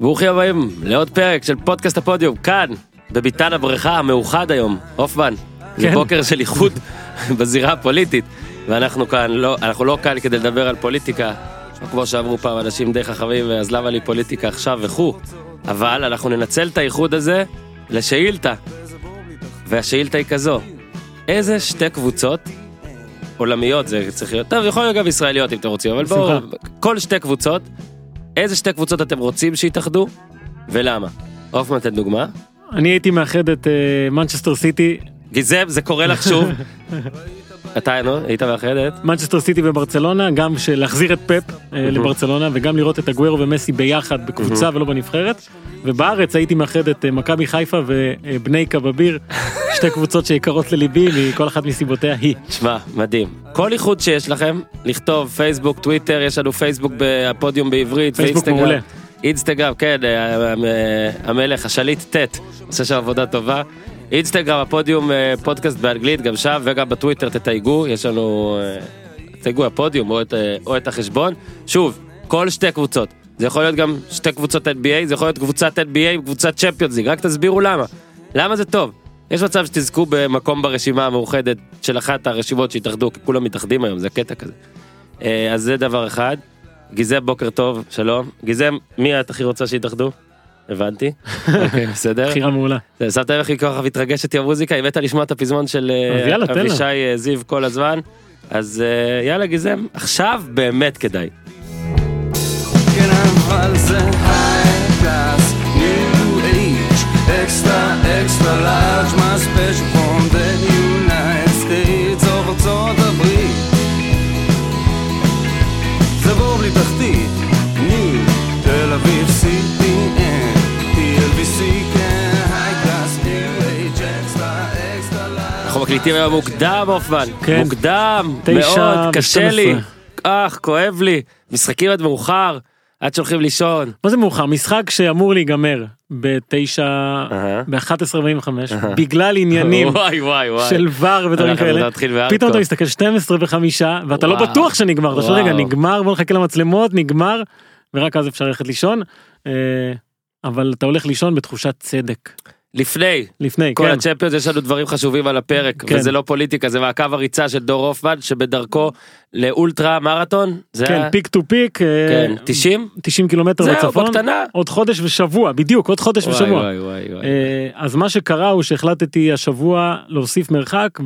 ברוכים הבאים לעוד פרק של פודקאסט הפודיום, כאן, בביתן הבריכה המאוחד היום, הופמן. כן. זה בוקר של איחוד בזירה הפוליטית. ואנחנו כאן, לא, אנחנו לא כאן כדי לדבר על פוליטיקה, כמו שאמרו פעם אנשים די חכמים, אז למה לי פוליטיקה עכשיו וכו'. אבל אנחנו ננצל את האיחוד הזה לשאילתה. והשאילתה היא כזו, איזה שתי קבוצות עולמיות זה צריך להיות, טוב, יכול להיות גם ישראליות אם אתם רוצים, אבל בואו. כל שתי קבוצות, איזה שתי קבוצות אתם רוצים שיתאחדו ולמה? הופמן תן דוגמה. אני הייתי מאחד את מנצ'סטר סיטי, גיזם זה קורה לך שוב. אתה נו היית מאחדת? מנצ'סטר סיטי וברצלונה, גם להחזיר את פפ אה, לברצלונה וגם לראות את אגוארו ומסי ביחד בקבוצה ולא בנבחרת. ובארץ הייתי מאחד את אה, מכבי חיפה ובני כבביר, שתי קבוצות שיקרות לליבי מכל אחת מסיבותיה היא. שמע מדהים כל איחוד שיש לכם לכתוב פייסבוק טוויטר יש לנו פייסבוק בפודיום בעברית פייסבוק. מעולה. אינסטגרם כן אה, אה, המלך השליט ט' עושה שם עבודה טובה. אינסטגרם הפודיום אה, פודקאסט באנגלית גם שם וגם בטוויטר תתייגו יש לנו אה, תתייגו הפודיום או את, אה, או את החשבון שוב כל שתי קבוצות זה יכול להיות גם שתי קבוצות NBA זה יכול להיות קבוצת NBA עם קבוצת צ'מפיונס ליג רק תסבירו למה למה זה טוב. יש מצב שתזכו במקום ברשימה המאוחדת של אחת הרשימות שהתאחדו כי כולם מתאחדים היום זה קטע כזה. אז זה דבר אחד. גיזם בוקר טוב שלום גיזם מי את הכי רוצה שיתאחדו? הבנתי. אוקיי בסדר. בחירה מעולה. שמת לב איך היא כל כך מתרגשת עם המוזיקה היא מתה לשמוע את הפזמון של אה. אבישי אה, זיו כל הזמן. אז אה, יאללה גיזם עכשיו באמת כדאי. כן extra extra large, my special מקליטים היום מוקדם הופמן. כן. מוקדם תשע מאוד קשה לי. 12. אך כואב לי. משחקים עד מאוחר עד שהולכים לישון. מה זה מאוחר? משחק שאמור להיגמר בתשע, אהה. ב-11.45 בגלל עניינים וואי וואי וואי. של ור ודברים כאלה. פתאום אתה מסתכל 12 וחמישה ואתה לא וואו. בטוח שנגמר. אתה חושב רגע. נגמר בוא נחכה למצלמות נגמר ורק אז אפשר ללכת לישון. אה, אבל אתה הולך לישון בתחושת צדק לפני לפני כל כן. הצ'מפיונס יש לנו דברים חשובים על הפרק כן. וזה לא פוליטיקה זה מעקב הריצה של דור הופמן שבדרכו לאולטרה מרתון. זה כן היה- פיק טו פיק אה, כן, 90? 90 קילומטר זהו, בצפון בקטנה. עוד חודש ושבוע בדיוק עוד חודש וואי ושבוע. וואי וואי וואי. אה, אז מה שקרה הוא שהחלטתי השבוע להוסיף מרחק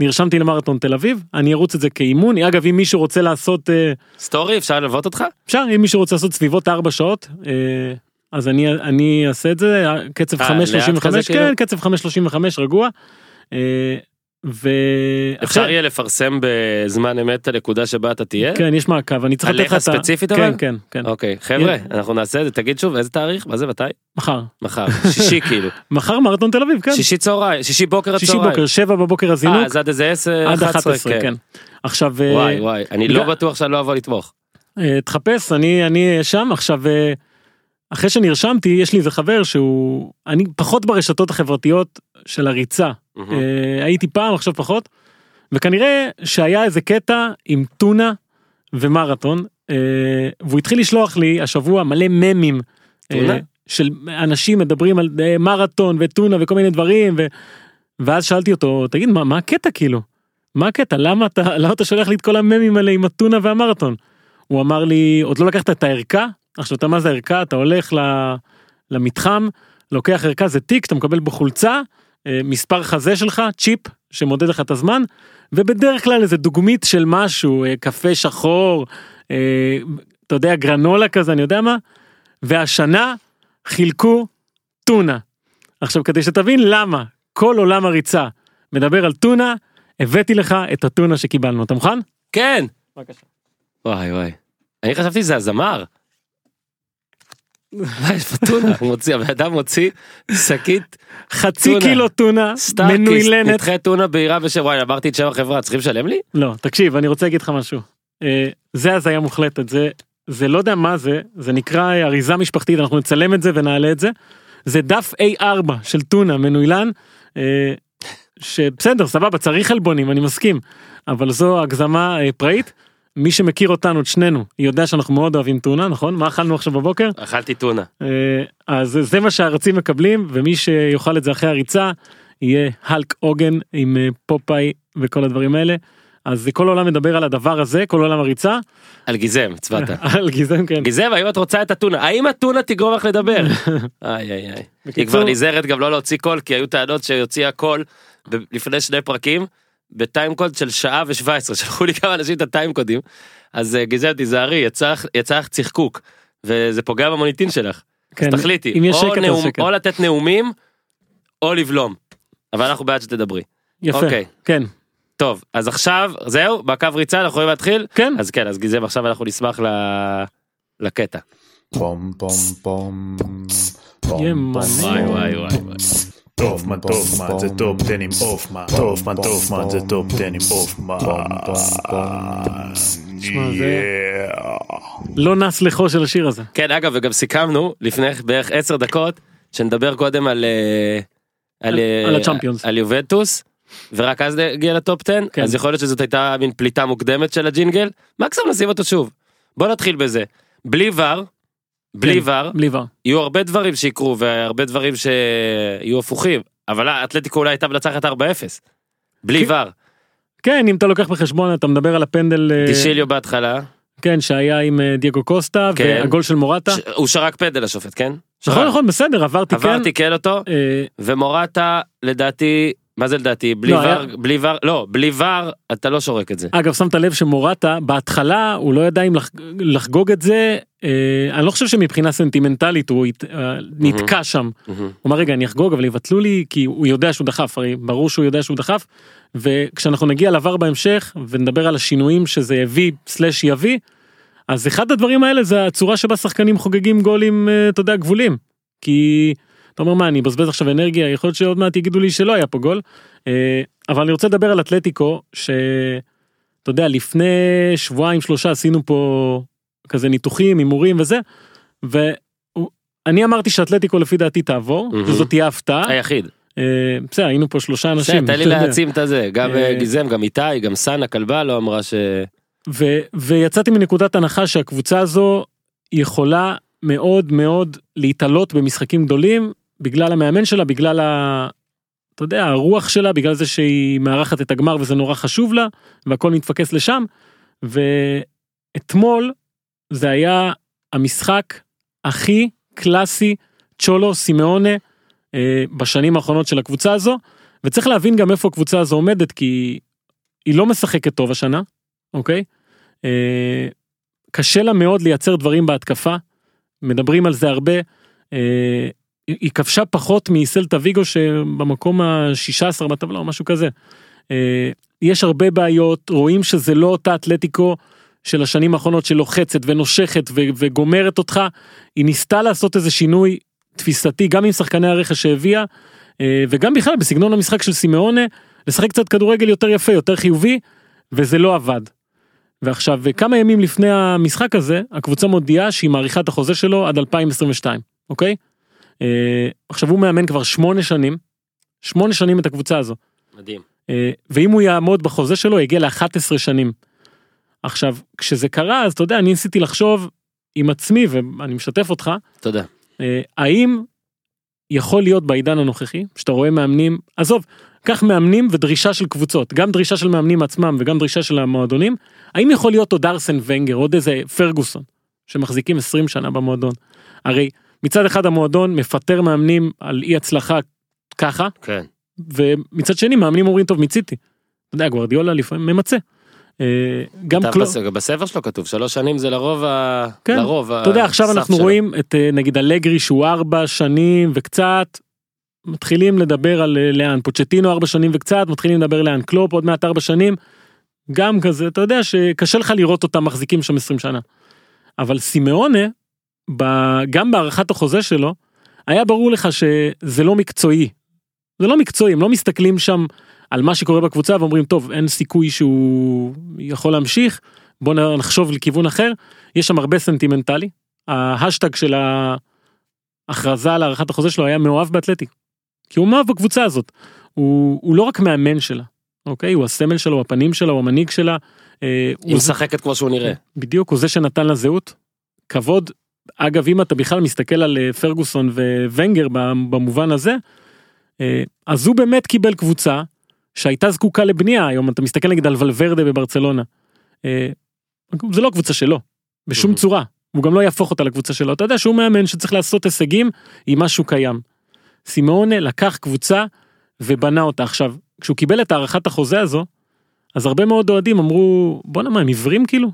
ונרשמתי למרתון תל אביב אני ארוץ את זה כאימון אגב אם מישהו רוצה לעשות אה, סטורי אפשר ללוות אותך? אפשר אם מישהו רוצה לעשות סביבות 4 שעות אז אני אני אעשה את זה קצב אה, 5.35 לאט כזה, כאילו? כן קצב 5.35 רגוע. אה, אפשר ועכשיו יהיה לפרסם בזמן אמת את הנקודה שבה אתה תהיה? כן יש מעקב אני צריך לתת עליך לך את ה... ספציפית כן אבל? כן כן אוקיי חבר'ה אנחנו נעשה את זה תגיד שוב איזה תאריך מה זה מתי? מחר מחר שישי כאילו מחר מרתון תל אביב כן שישי צהריים שישי בוקר שישי הצהריים. בוקר 7 בבוקר אה הזינוק אז עד איזה 10 עד 11 כן עכשיו אה, וואי וואי אני לא בטוח שאני לא אבוא לתמוך. אה, תחפש אני אני שם עכשיו אה, אחרי שנרשמתי יש לי איזה חבר שהוא אני פחות ברשתות החברתיות של הריצה מהמם. אה, הייתי פעם עכשיו פחות וכנראה שהיה איזה קטע עם טונה ומרתון אה, והוא התחיל לשלוח לי השבוע מלא ממים אה, טונה? של אנשים מדברים על אה, מרתון וטונה וכל מיני דברים ו, ואז שאלתי אותו תגיד מה מה הקטע כאילו מה הקטע למה אתה למה אתה שולח לי את כל הממים האלה עם הטונה והמרתון. הוא אמר לי עוד לא לקחת את הערכה עכשיו אתה מה זה ערכה אתה הולך ל- למתחם לוקח ערכה זה תיק אתה מקבל בו חולצה אה, מספר חזה שלך צ'יפ שמודד לך את הזמן ובדרך כלל איזה דוגמית של משהו אה, קפה שחור אה, אתה יודע גרנולה כזה אני יודע מה והשנה חילקו טונה. עכשיו כדי שתבין למה כל עולם הריצה מדבר על טונה הבאתי לך את הטונה שקיבלנו אתה מוכן? כן. בבקשה. וואי וואי. אני חשבתי שזה הזמר. מה יש פה טונה? הוא מוציא, הבן אדם מוציא שקית חצי. קילו טונה מנוילנת נדחי טונה בהירה בשם וואי אמרתי את שם החברה צריכים לשלם לי? לא תקשיב אני רוצה להגיד לך משהו אה, זה הזיה מוחלטת זה זה לא יודע מה זה זה נקרא אריזה משפחתית אנחנו נצלם את זה ונעלה את זה זה דף A4 של טונה מנוילן אה, שבסדר סבבה צריך חלבונים אני מסכים אבל זו הגזמה אה, פראית מי שמכיר אותנו, את שנינו, יודע שאנחנו מאוד אוהבים טונה, נכון? מה אכלנו עכשיו בבוקר? אכלתי טונה. אה, אז זה מה שהרצים מקבלים, ומי שיאכל את זה אחרי הריצה, יהיה האלק הוגאן עם אה, פופאי וכל הדברים האלה. אז כל העולם מדבר על הדבר הזה, כל עולם הריצה, על גיזם, הצבעת. על גיזם כן. גיזם, האם את רוצה את הטונה? האם הטונה תגרום לך לדבר? איי איי איי. היא כבר נזהרת גם לא להוציא קול, כי היו טענות שהיא הוציאה קול לפני שני פרקים, בטיימקוד של שעה ו-17, שלחו לי כמה אנשים את הטיימקודים. אז אה, גיזם תיזהרי, יצא לך- יצא לך צחקוק, וזה פוגע במוניטין שלך. כן, אז תחליטי, אם יש או שקט אז נאום- שקט. או לתת נאומים, או לבלום. אבל אנחנו בעד שתדברי. יפה, אוקיי. כן, טוב, אז עכשיו, זהו, בקו ריצה, אנחנו יכולים להתחיל? כן. אז כן, אז גיזם, עכשיו אנחנו נשמח ל... לקטע. פום פום פום. ימנה. וואי וואי וואי וואי. טופמן, טופמן, זה טופ 10 עם הופמן. טופמן, טופמן, זה טופ 10 עם הופמן. תשמע, זה- לא נס לחו של השיר הזה. כן, אגב, וגם סיכמנו לפני בערך 10 דקות, שנדבר קודם על... אה, על, אה, על הצ'מפיונס. על יובנטוס, ורק אז נגיע לטופ 10, כן. אז יכול להיות שזאת הייתה מין פליטה מוקדמת של הג'ינגל, מקסימום נשים אותו שוב. בוא נתחיל בזה. בלי ור, בלי כן, ור, בלי ור. יהיו הרבה דברים שיקרו והרבה דברים שיהיו הפוכים, אבל האתלטיקו אולי הייתה מנצחת 4-0. בלי כן. ור, כן, אם אתה לוקח בחשבון, אתה מדבר על הפנדל, אה, דישיליו בהתחלה, כן, שהיה עם אה, דייגו קוסטה, כן. והגול של מורטה. ש- הוא שרק פנדל השופט, כן? נכון, שרק. נכון, בסדר, עברתי, כן. עבר תיקן אותו, אה, ומורטה לדעתי, מה זה לדעתי? בלי לא, ור, היה- בלי ור, לא, בלי ור אתה לא שורק את זה. אגב, שמת לב שמורטה, בהתחלה הוא לא ידע אם לח- לחגוג את זה, אני לא חושב שמבחינה סנטימנטלית הוא אה, נתקע שם. מהמם. הוא אמר רגע אני אחגוג אבל יבטלו לי כי הוא יודע שהוא דחף הרי ברור שהוא יודע שהוא דחף וכשאנחנו נגיע לעבר בהמשך ונדבר על השינויים שזה הביא סלאש יביא אז אחד הדברים האלה זה הצורה שבה שחקנים חוגגים גולים אה, אתה יודע גבולים כי אתה אומר מה אני אבזבז עכשיו אנרגיה יכול להיות שעוד מעט יגידו לי שלא היה פה גול אה, אבל אני רוצה לדבר על אתלטיקו שאתה יודע לפני שבועיים שלושה עשינו פה כזה ניתוחים הימורים וזה. ואני אמרתי שאתלטיקו לפי דעתי תעבור מהמם. וזאת תהיה הפתעה היחיד. אה, בסדר היינו פה שלושה בסדר, אנשים תן לי. להעצים את הזה, גם אה, אה, גיזם, גם איתי, גם סאנה כלבה לא אמרה ש... ו, ויצאתי מנקודת הנחה שהקבוצה הזו יכולה מאוד מאוד להתעלות במשחקים גדולים בגלל המאמן שלה בגלל ה... אתה יודע הרוח שלה בגלל זה שהיא מארחת את הגמר וזה נורא חשוב לה והכל מתפקס לשם ואתמול זה היה המשחק הכי קלאסי צ'ולו סימאונה אה, בשנים האחרונות של הקבוצה הזו וצריך להבין גם איפה הקבוצה הזו עומדת כי היא לא משחקת טוב השנה אוקיי? אה, קשה לה מאוד לייצר דברים בהתקפה, מדברים על זה הרבה. אה, היא כבשה פחות מסלטה ויגו שבמקום ה-16 בטבלה או משהו כזה. אה, יש הרבה בעיות, רואים שזה לא אותה אתלטיקו של השנים האחרונות שלוחצת ונושכת ו- וגומרת אותך. היא ניסתה לעשות איזה שינוי תפיסתי גם עם שחקני הרכש שהביאה אה, וגם בכלל בסגנון המשחק של סימאונה לשחק קצת כדורגל יותר יפה יותר חיובי וזה לא עבד. ועכשיו כמה ימים לפני המשחק הזה הקבוצה מודיעה שהיא מאריכה את החוזה שלו עד 2022 אוקיי. אה, עכשיו הוא מאמן כבר שמונה שנים שמונה שנים את הקבוצה הזו מדהים. אה, ואם הוא יעמוד בחוזה שלו יגיע ל-11 שנים. עכשיו כשזה קרה אז אתה יודע אני ניסיתי לחשוב עם עצמי ואני משתף אותך תודה. אה, האם יכול להיות בעידן הנוכחי שאתה רואה מאמנים עזוב קח מאמנים ודרישה של קבוצות גם דרישה של מאמנים עצמם וגם דרישה של המועדונים האם יכול להיות עוד ארסן ונגר עוד איזה פרגוסון שמחזיקים 20 שנה במועדון הרי מצד אחד המועדון מפטר מאמנים על אי הצלחה ככה כן. ומצד שני מאמנים אומרים טוב מיציתי. אתה יודע גוורדיולה לפעמים ממצה. אה, גם קלופ. בס- בספר שלו כתוב שלוש שנים זה לרוב ה... כן. לרוב אתה יודע עכשיו אנחנו שלו. רואים את אה, נגיד אלגרי שהוא ארבע שנים וקצת. מתחילים לדבר על אה, לאן פוצ'טינו ארבע שנים וקצת מתחילים לדבר לאן קלופ עוד מעט ארבע שנים. גם כזה אתה יודע שקשה לך לראות אותם מחזיקים שם 20 שנה. אבל סימאונה ב- גם בהארכת החוזה שלו היה ברור לך שזה לא מקצועי. זה לא מקצועי הם לא מסתכלים שם על מה שקורה בקבוצה ואומרים טוב אין סיכוי שהוא יכול להמשיך בוא נחשוב לכיוון אחר יש שם הרבה סנטימנטלי. ההאשטג של ההכרזה על הארכת החוזה שלו היה מאוהב באתלטיק. כי הוא מאוהב בקבוצה הזאת. הוא, הוא לא רק מאמן שלה, אוקיי? הוא הסמל שלה, הוא הפנים שלה, הוא המנהיג שלה. אה, היא הוא- משחקת כמו שהוא נראה. בדיוק הוא זה שנתן לה זהות. כבוד. אגב אם אתה בכלל מסתכל על אה, פרגוסון וונגר במובן הזה. אה, אז הוא באמת קיבל קבוצה שהייתה זקוקה לבנייה היום אתה מסתכל נגיד על ולוורדה בברצלונה. אה, זה לא קבוצה שלו בשום Mhm. צורה הוא גם לא יהפוך אותה לקבוצה שלו אתה יודע שהוא מאמן שצריך לעשות הישגים עם משהו קיים. סימאונה לקח קבוצה ובנה אותה עכשיו כשהוא קיבל את הארכת החוזה הזו אז הרבה מאוד אוהדים אמרו בואנה מה הם עיוורים כאילו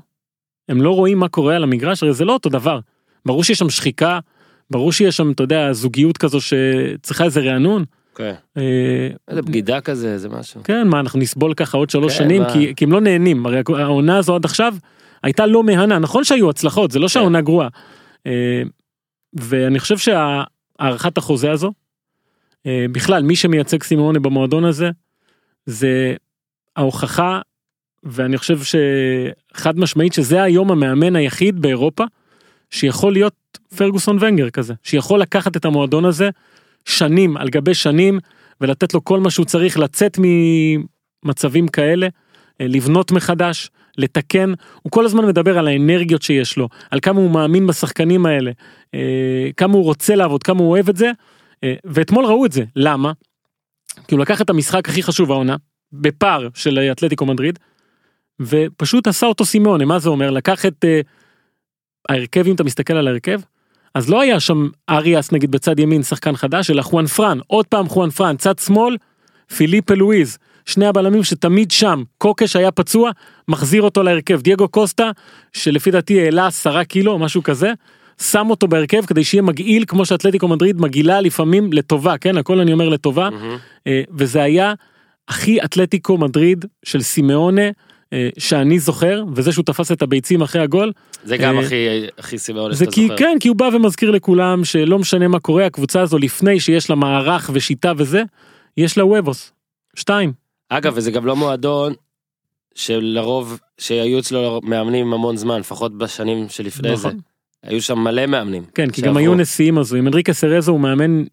הם לא רואים מה קורה על המגרש הרי זה לא אותו דבר. ברור שיש שם שחיקה ברור שיש שם אתה יודע זוגיות כזו שצריכה איזה רענון. כן. אה, איזה בגידה כזה, איזה משהו. כן מה אנחנו נסבול ככה עוד שלוש כן, שנים? כי, הם לא נהנים הרי העונה הזו עד עכשיו הייתה לא מהנה נכון שהיו הצלחות זה לא שהעונה גרועה. אה, ואני חושב שהארכת החוזה הזו אה, בכלל מי שמייצג סימאונה במועדון הזה זה ההוכחה ואני חושב שחד משמעית שזה היום המאמן היחיד באירופה שיכול להיות פרגוסון ונגר כזה שיכול לקחת את המועדון הזה שנים על גבי שנים ולתת לו כל מה שהוא צריך לצאת ממצבים כאלה אה, לבנות מחדש לתקן. הוא כל הזמן מדבר על האנרגיות שיש לו על כמה הוא מאמין בשחקנים האלה אה, כמה הוא רוצה לעבוד כמה הוא אוהב את זה אה, ואתמול ראו את זה. למה. כי הוא לקח את המשחק הכי חשוב העונה בפער של אתלטיקו מדריד ופשוט עשה אותו סימאונה. מה זה אומר? לקח את ההרכב אם אתה מסתכל על ההרכב אז לא היה שם אריאס נגיד בצד ימין שחקן חדש אלא חואן פרן. עוד פעם חואן פרן צד שמאל פיליפה לואיז. שני הבלמים שתמיד שם. קוקש היה פצוע מחזיר אותו להרכב. דייגו קוסטה שלפי דעתי העלה עשרה קילו משהו כזה שם אותו בהרכב כדי שיהיה מגעיל כמו שאתלטיקו מדריד מגעילה לפעמים לטובה כן? הכל אני אומר לטובה. אה, וזה היה הכי אתלטיקו מדריד של סימאונה שאני זוכר וזה שהוא תפס את הביצים אחרי הגול זה גם אה, הכי הכי סימאון זה שאתה כי זוכר. כן כי הוא בא ומזכיר לכולם שלא משנה מה קורה הקבוצה הזו לפני שיש לה מערך ושיטה וזה יש לה וובוס. שתיים. אגב וזה גם לא מועדון שלרוב שהיו אצלו מאמנים המון זמן לפחות בשנים שלפני זה נכון. היו שם מלא מאמנים. כן כי גם. היו נשיאים הזויים אנריקה סרזו הוא מאמן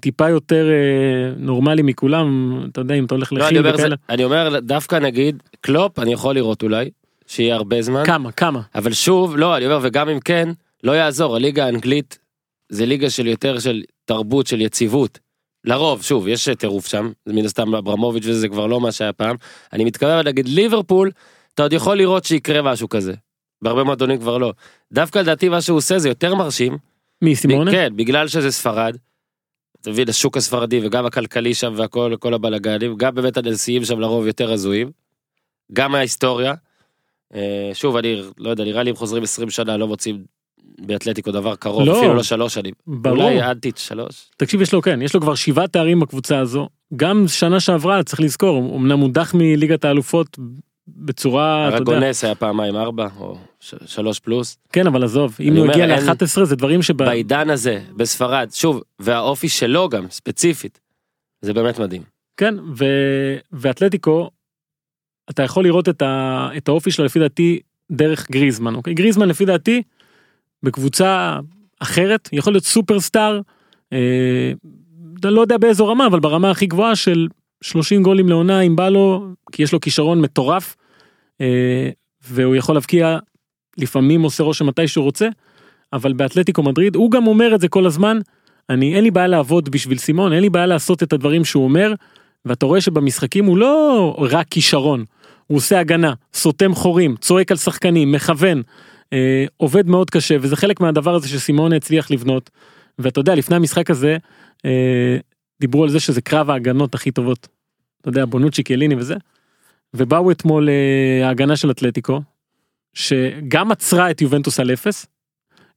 טיפה יותר אה, נורמלי מכולם אתה יודע אם אתה הולך לא, אני אומר, זה. אני אומר דווקא נגיד קלופ אני יכול לראות אולי שיהיה הרבה זמן כמה כמה אבל שוב לא אני אומר וגם אם כן לא יעזור הליגה האנגלית זה ליגה של יותר של תרבות של יציבות. לרוב שוב יש טירוף שם זה מן הסתם אברמוביץ' וזה כבר לא מה שהיה פעם אני מתכוון להגיד ליברפול אתה עוד יכול לראות שיקרה משהו כזה. בהרבה מועדונים כבר לא. דווקא לדעתי מה שהוא עושה זה יותר מרשים. מי סימונה? כן בגלל שזה ספרד. אתה מבין השוק הספרדי וגם הכלכלי שם והכל כל הבלאגנים גם באמת הנשיאים שם לרוב יותר הזויים. גם ההיסטוריה. אה, שוב אני לא יודע נראה לי אם חוזרים 20 שנה לא מוצאים באתלטיקו דבר קרוב לא. אפילו לא שלוש שנים. ברור. אולי אנטית שלוש. תקשיב יש לו כן יש לו כבר שבעה תארים בקבוצה הזו גם שנה שעברה צריך לזכור אמנם הודח מליגת האלופות בצורה אתה יודע, ארגונס היה פעמיים ארבע או שלוש פלוס. כן אבל עזוב אם הוא הגיע אין- ל-11 זה דברים שב... בעידן הזה בספרד שוב והאופי שלו גם ספציפית. זה באמת מדהים. כן ו... ואתלטיקו אתה יכול לראות את, ה... את האופי שלו לפי דעתי דרך גריזמן אוקיי גריזמן לפי דעתי בקבוצה אחרת יכול להיות סופרסטאר אה, אתה לא יודע באיזו רמה אבל ברמה הכי גבוהה של 30 גולים לעונה אם בא לו כי יש לו כישרון מטורף אה, והוא יכול להבקיע לפעמים עושה רושם מתי שהוא רוצה אבל באתלטיקו מדריד הוא גם אומר את זה כל הזמן אני אין לי בעיה לעבוד בשביל סימון אין לי בעיה לעשות את הדברים שהוא אומר ואתה רואה שבמשחקים הוא לא רק כישרון הוא עושה הגנה סותם חורים צועק על שחקנים מכוון אה, עובד מאוד קשה וזה חלק מהדבר הזה שסימון הצליח לבנות ואתה יודע לפני המשחק הזה אה, דיברו על זה שזה קרב ההגנות הכי טובות. אתה יודע בונוצ'י קליני וזה. ובאו אתמול אה, ההגנה של אתלטיקו שגם עצרה את יובנטוס על אפס.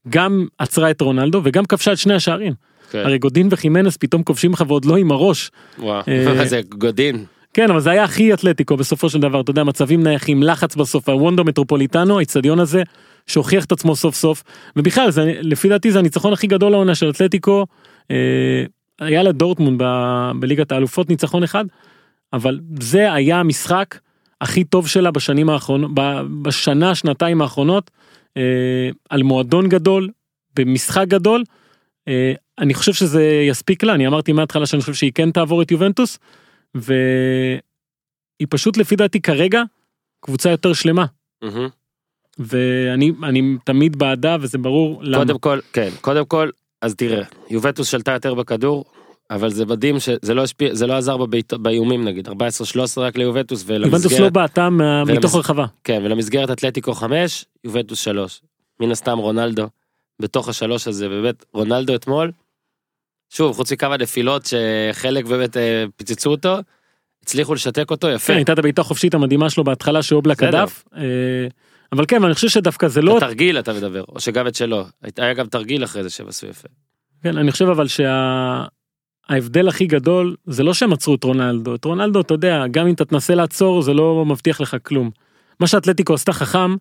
גם עצרה את רונלדו וגם כבשה את שני השערים. כן. הרי גודין וחימנס פתאום כובשים לך ועוד לא עם הראש. וואו. אה, זה גודין. כן אבל זה היה הכי אתלטיקו בסופו של דבר אתה יודע מצבים נייחים לחץ בסוף הוונדו מטרופוליטנו האיצטדיון הזה שהוכיח את עצמו סוף סוף ובכלל זה לפי דעתי זה הניצחון הכי גדול העונה של אתלטיקו. אה, היה לדורטמונד ב- בליגת האלופות ניצחון אחד אבל זה היה המשחק הכי טוב שלה בשנים האחרונות בשנה שנתיים האחרונות אה, על מועדון גדול במשחק גדול. אה, אני חושב שזה יספיק לה אני אמרתי מההתחלה שאני חושב שהיא כן תעבור את יובנטוס. והיא פשוט לפי דעתי כרגע קבוצה יותר שלמה מהמם. ואני אני תמיד בעדה וזה ברור למה. קודם כל, כן, קודם כל, אז תראה, יובנטוס שלטה יותר בכדור, אבל זה מדהים שזה לא השפיע, זה לא עזר בבית- באיומים נגיד, 14-13 רק ליובנטוס, יובנטוס לא ולמסגרת, בעטה ולמס- מתוך הרחבה. כן, ולמסגרת אתלטיקו 5, יובנטוס 3. מן הסתם רונלדו, בתוך השלוש הזה, באמת, רונלדו אתמול, שוב, חוץ מכמה נפילות שחלק באמת אה, פיצצו אותו, הצליחו לשתק אותו יפה. כן, הייתה את הבעיטה החופשית המדהימה שלו בהתחלה שאובלה בסדר. אבל כן, אני חושב שדווקא זה לא... התרגיל אתה מדבר, או שגם את שלו. היה גם תרגיל אחרי זה שהם עשו יפה. כן, אני חושב אבל שההבדל הכי גדול זה לא שהם עצרו את רונלדו. את רונלדו, אתה יודע, גם אם אתה תנסה לעצור זה לא מבטיח לך כלום. מה שאתלטיקו עשתה חכם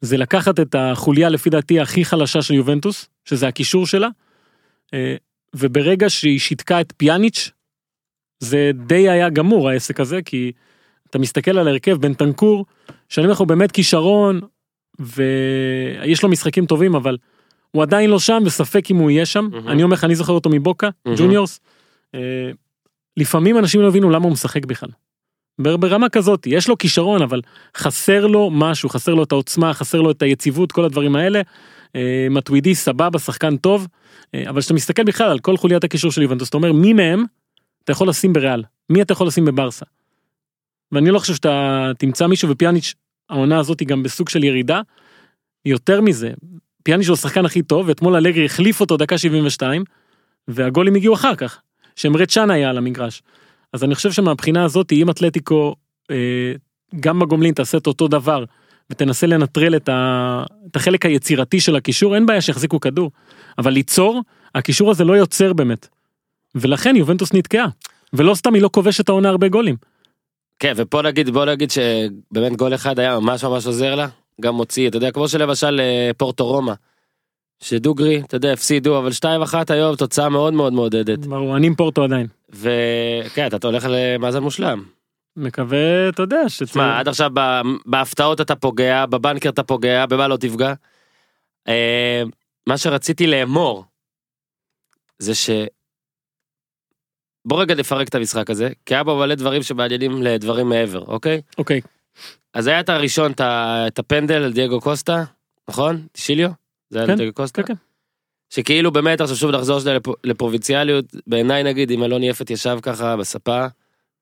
זה לקחת את החוליה לפי דעתי הכי חלשה של יובנטוס, שזה הקישור שלה, אה, וברגע שהיא שיתקה את פיאניץ', זה די היה גמור העסק הזה, כי אתה מסתכל על ההרכב בין טנקור, שאני אומר לך הוא באמת כישרון, ויש לו משחקים טובים, אבל הוא עדיין לא שם וספק אם הוא יהיה שם. מהמם. אני אומר לך, אני זוכר אותו מבוקה, מהמם. ג'וניורס. אה, לפעמים אנשים לא הבינו למה הוא משחק בכלל. בר- ברמה כזאת, יש לו כישרון, אבל חסר לו משהו, חסר לו את העוצמה, חסר לו את היציבות, כל הדברים האלה. אה, מטווידי סבבה, שחקן טוב, אה, אבל כשאתה מסתכל בכלל על כל חוליית הקישור של יובנטוס, אתה אומר מי מהם אתה יכול לשים בריאל, מי אתה יכול לשים בברסה. ואני לא חושב שאתה תמצא מישהו ופיאניץ' העונה הזאת היא גם בסוג של ירידה. יותר מזה, פיאניץ' הוא השחקן הכי טוב, ואתמול אלגרי החליף אותו דקה 72, והגולים הגיעו אחר כך, שמרד צ'אן היה על המגרש. אז אני חושב שמבחינה הזאת, אם אתלטיקו, אה, גם בגומלין תעשה את אותו דבר, ותנסה לנטרל את, ה... את החלק היצירתי של הקישור, אין בעיה שיחזיקו כדור. אבל ליצור, הקישור הזה לא יוצר באמת. ולכן יובנטוס נתקעה. ולא סתם היא לא כובשת העונה הרבה גולים. כן, ופה נגיד, בוא נגיד שבאמת גול אחד היה ממש ממש עוזר לה, גם מוציא, אתה יודע, כמו שלמשל אה, פורטו רומא, שדוגרי, אתה יודע, הפסידו, אבל 2-1 היום, תוצאה מאוד מאוד מעודדת. ברור, אני עם פורטו עדיין. וכן, אתה הולך למאזן מושלם. מקווה, אתה יודע, שצריך... תשמע, עד עכשיו בהפתעות אתה פוגע, בבנקר אתה פוגע, במה לא תפגע. אה, מה שרציתי לאמור, זה ש... בוא רגע נפרק את המשחק הזה, כי היה בו מלא דברים שמעניינים לדברים מעבר, אוקיי? אוקיי, אז היה את הראשון, את הפנדל על דייגו קוסטה, נכון? שיליו? זה היה כן, דייגו קוסטה? כן, כן. שכאילו באמת עכשיו שוב נחזור שנייה לפ- לפרובינציאליות, בעיניי נגיד אם אלון יפת ישב ככה בספה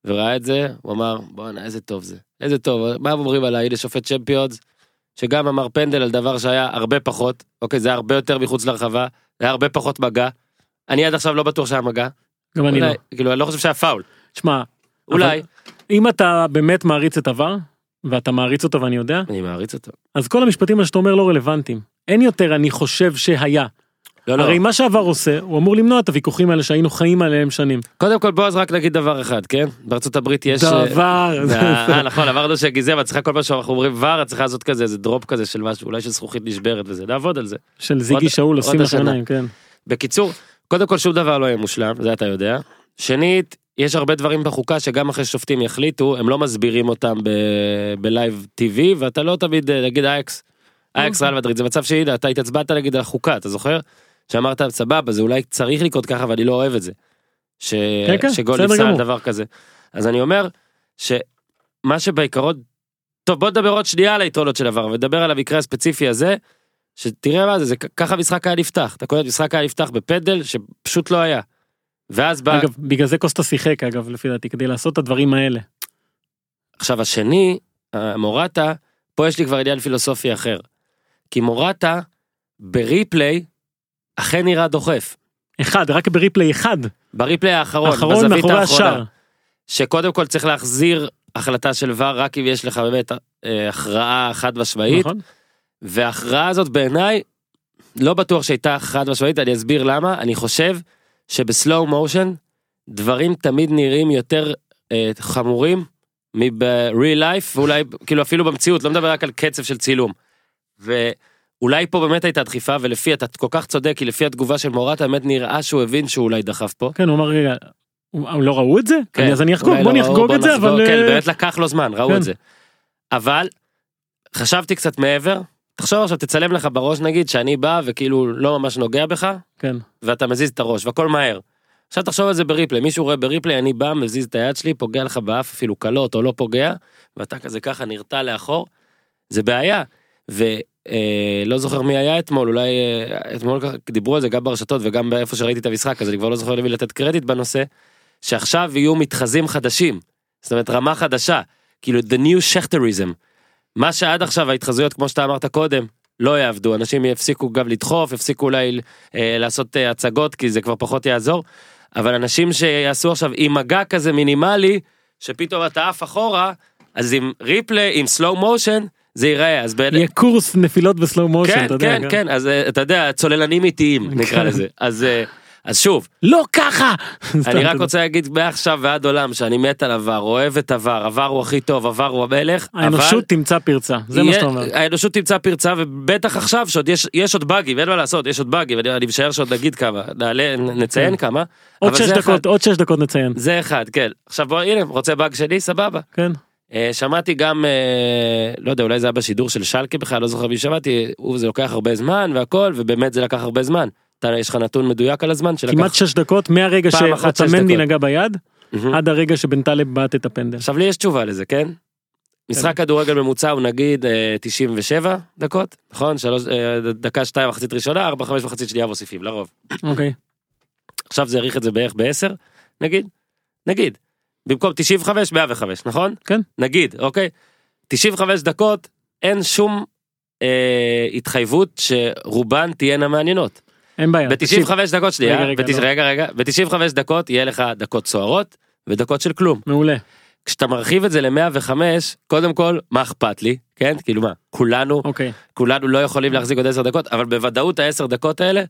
וראה את זה, הוא אמר בואנה איזה טוב זה, איזה טוב, מה אומרים עליי, הנה שופט צ'מפיונס, שגם אמר פנדל על דבר שהיה הרבה פחות, אוקיי זה היה הרבה יותר מחוץ לרחבה, זה היה הרבה פחות מגע, אני עד עכשיו לא בטוח שהיה מגע, גם אני לא. כאילו אני לא חושב שהיה פאול, שמע, אולי, אם אתה באמת מעריץ את עבר, ואתה מעריץ אותו ואני יודע, אני מעריץ אותו. אז כל המשפטים האלה שאתה אומר לא רלוונטיים. אין יותר אני חושב שהיה. לא, לא. הרי מה שעבר עושה, הוא אמור למנוע את הוויכוחים האלה שהיינו חיים עליהם שנים. קודם כל בוא אז רק נגיד דבר אחד, כן? בארצות הברית יש... דבר, אה נכון אמרנו שגזע ואת צריכה כל פעם שאנחנו אומרים ור את צריכה לעשות כזה איזה דרופ כזה של משהו אולי של זכוכית נשברת וזה נעבוד על זה. של זיגי שאול עושים לך. עיניים, כן. בקיצור קודם כל שום דבר לא יהיה מושלם זה אתה יודע. שנית יש הרבה דברים בחוקה שגם אחרי שופטים יחליטו הם לא מסבירים אותם ב live TV ואתה לא תמיד אה, נגיד אייקס. אייקס. ריאל מדריד זה מצב שהנה אתה התעצבנת נגיד על החוקה אתה זוכר? שאמרת סבבה זה אולי צריך לקרות ככה ואני לא אוהב את זה. ש... כן, כן, שגול נפסל על. דבר כזה. אז אני אומר שמה שבעיקרון טוב בוא נדבר עוד שנייה על היתרונות של VAR ונדבר על המקרה הספציפי הזה. שתראה מה זה, זה ככה המשחק היה נפתח, אתה קולט משחק היה נפתח בפנדל שפשוט לא היה. ואז בא, אגב, בגלל זה קוסטה שיחק אגב, לפי דעתי, כדי לעשות את הדברים האלה. עכשיו השני, אה, מורטה, פה יש לי כבר עניין פילוסופי אחר. כי מורטה, ב replay, אכן נראה דוחף. אחד, רק ב replay אחד, ב replay האחרון, האחרון בזווית האחרונה, השער. שקודם כל צריך להחזיר החלטה של VAR רק אם יש לך באמת אה, הכרעה חד משמעית, נכון? וההכרעה הזאת בעיניי לא בטוח שהייתה חד משמעית אני אסביר למה אני חושב שבסלואו מושן דברים תמיד נראים יותר אה, חמורים מב-real life ואולי כאילו אפילו במציאות לא מדבר רק על קצב של צילום. ואולי פה באמת הייתה דחיפה ולפי אתה כל כך צודק כי לפי התגובה של מורטה באמת נראה שהוא הבין שהוא אולי דחף פה. כן, הוא אמר רגע, לא ראו את זה? כן, אז אני אחגוג, בוא לא נחגוג את זה, אבל... כן אה, באמת לקח לו זמן ראו כן. את זה. אבל חשבתי קצת מעבר תחשוב עכשיו תצלם לך בראש נגיד שאני בא וכאילו לא ממש נוגע בך כן. ואתה מזיז את הראש והכל מהר. עכשיו תחשוב על זה בריפלי מישהו רואה בריפלי אני בא מזיז את היד שלי פוגע לך באף אפילו קלות או לא פוגע ואתה כזה ככה נרתע לאחור. זה בעיה. ולא זוכר מי היה אתמול, אולי אה, אתמול דיברו על זה גם ברשתות וגם באיפה שראיתי את המשחק, אז אני כבר לא זוכר למי לתת קרדיט בנושא, שעכשיו יהיו מתחזים חדשים. זאת אומרת, רמה חדשה. כאילו, the new שכטריזם. מה שעד עכשיו ההתחזויות, כמו שאתה אמרת קודם, לא יעבדו, אנשים יפסיקו גם לדחוף, יפסיקו אולי אה, לעשות אה, הצגות, כי זה כבר פחות יעזור, אבל אנשים שיעשו עכשיו עם מגע כזה מינימלי, שפתאום אתה עף אחורה, אז עם ריפלי, עם סלואו מושן, זה ייראה, אז בין... יהיה קורס נפילות בסלואו מושן, כן, אתה יודע. כן, כן, אז אה, אתה יודע, צוללנים איטיים, נקרא כן. לזה. אז, אה, אז שוב, לא ככה! אני רק רוצה להגיד מעכשיו ועד עולם שאני מת על עבר, אוהב את עבר, עבר הוא הכי טוב, עבר הוא המלך. האנושות תמצא פרצה, זה מה שאתה אומר. האנושות תמצא פרצה ובטח עכשיו שעוד יש, עוד באגים אין מה לעשות יש עוד באגים אני, משער שעוד נגיד כמה נעלה נציין כן. כמה. עוד שש דקות, עוד שש דקות נציין. זה אחד כן עכשיו בוא הנה רוצה באג שני סבבה. כן. אה, שמעתי גם אה, לא יודע אולי זה היה בשידור של שלקה בכלל לא זוכר מי שמעתי זה לוקח הרבה זמן והכל ובאמת זה לקח הרבה זמן. אתה יש לך נתון מדויק על הזמן שלקח. כמעט שש דקות מהרגע שאוטמנדי. נגע ביד, מהמם. עד הרגע שבנטלב בעט את הפנדל. עכשיו לי יש תשובה לזה כן. משחק כדורגל ממוצע הוא נגיד אה, 97 דקות נכון שלוש אה, דקה שתיים מחצית ראשונה ארבע חמש מחצית שנייה מוסיפים לרוב. אוקיי. עכשיו זה יאריך את זה בערך ב-10 נגיד נגיד במקום 95 105 נכון כן. נגיד אוקיי 95 דקות אין שום אה, התחייבות שרובן תהיינה מעניינות אין בעיה. תקשיב, ב-95 דקות שנייה רגע, רגע, בת- לא. רגע רגע ב-95 דקות יהיה לך דקות סוערות ודקות של כלום מעולה. כשאתה מרחיב את זה ל-105 קודם כל מה אכפת לי כן כאילו מה כולנו אוקיי. כולנו לא יכולים להחזיק עוד 10 דקות אבל בוודאות ה-10 דקות האלה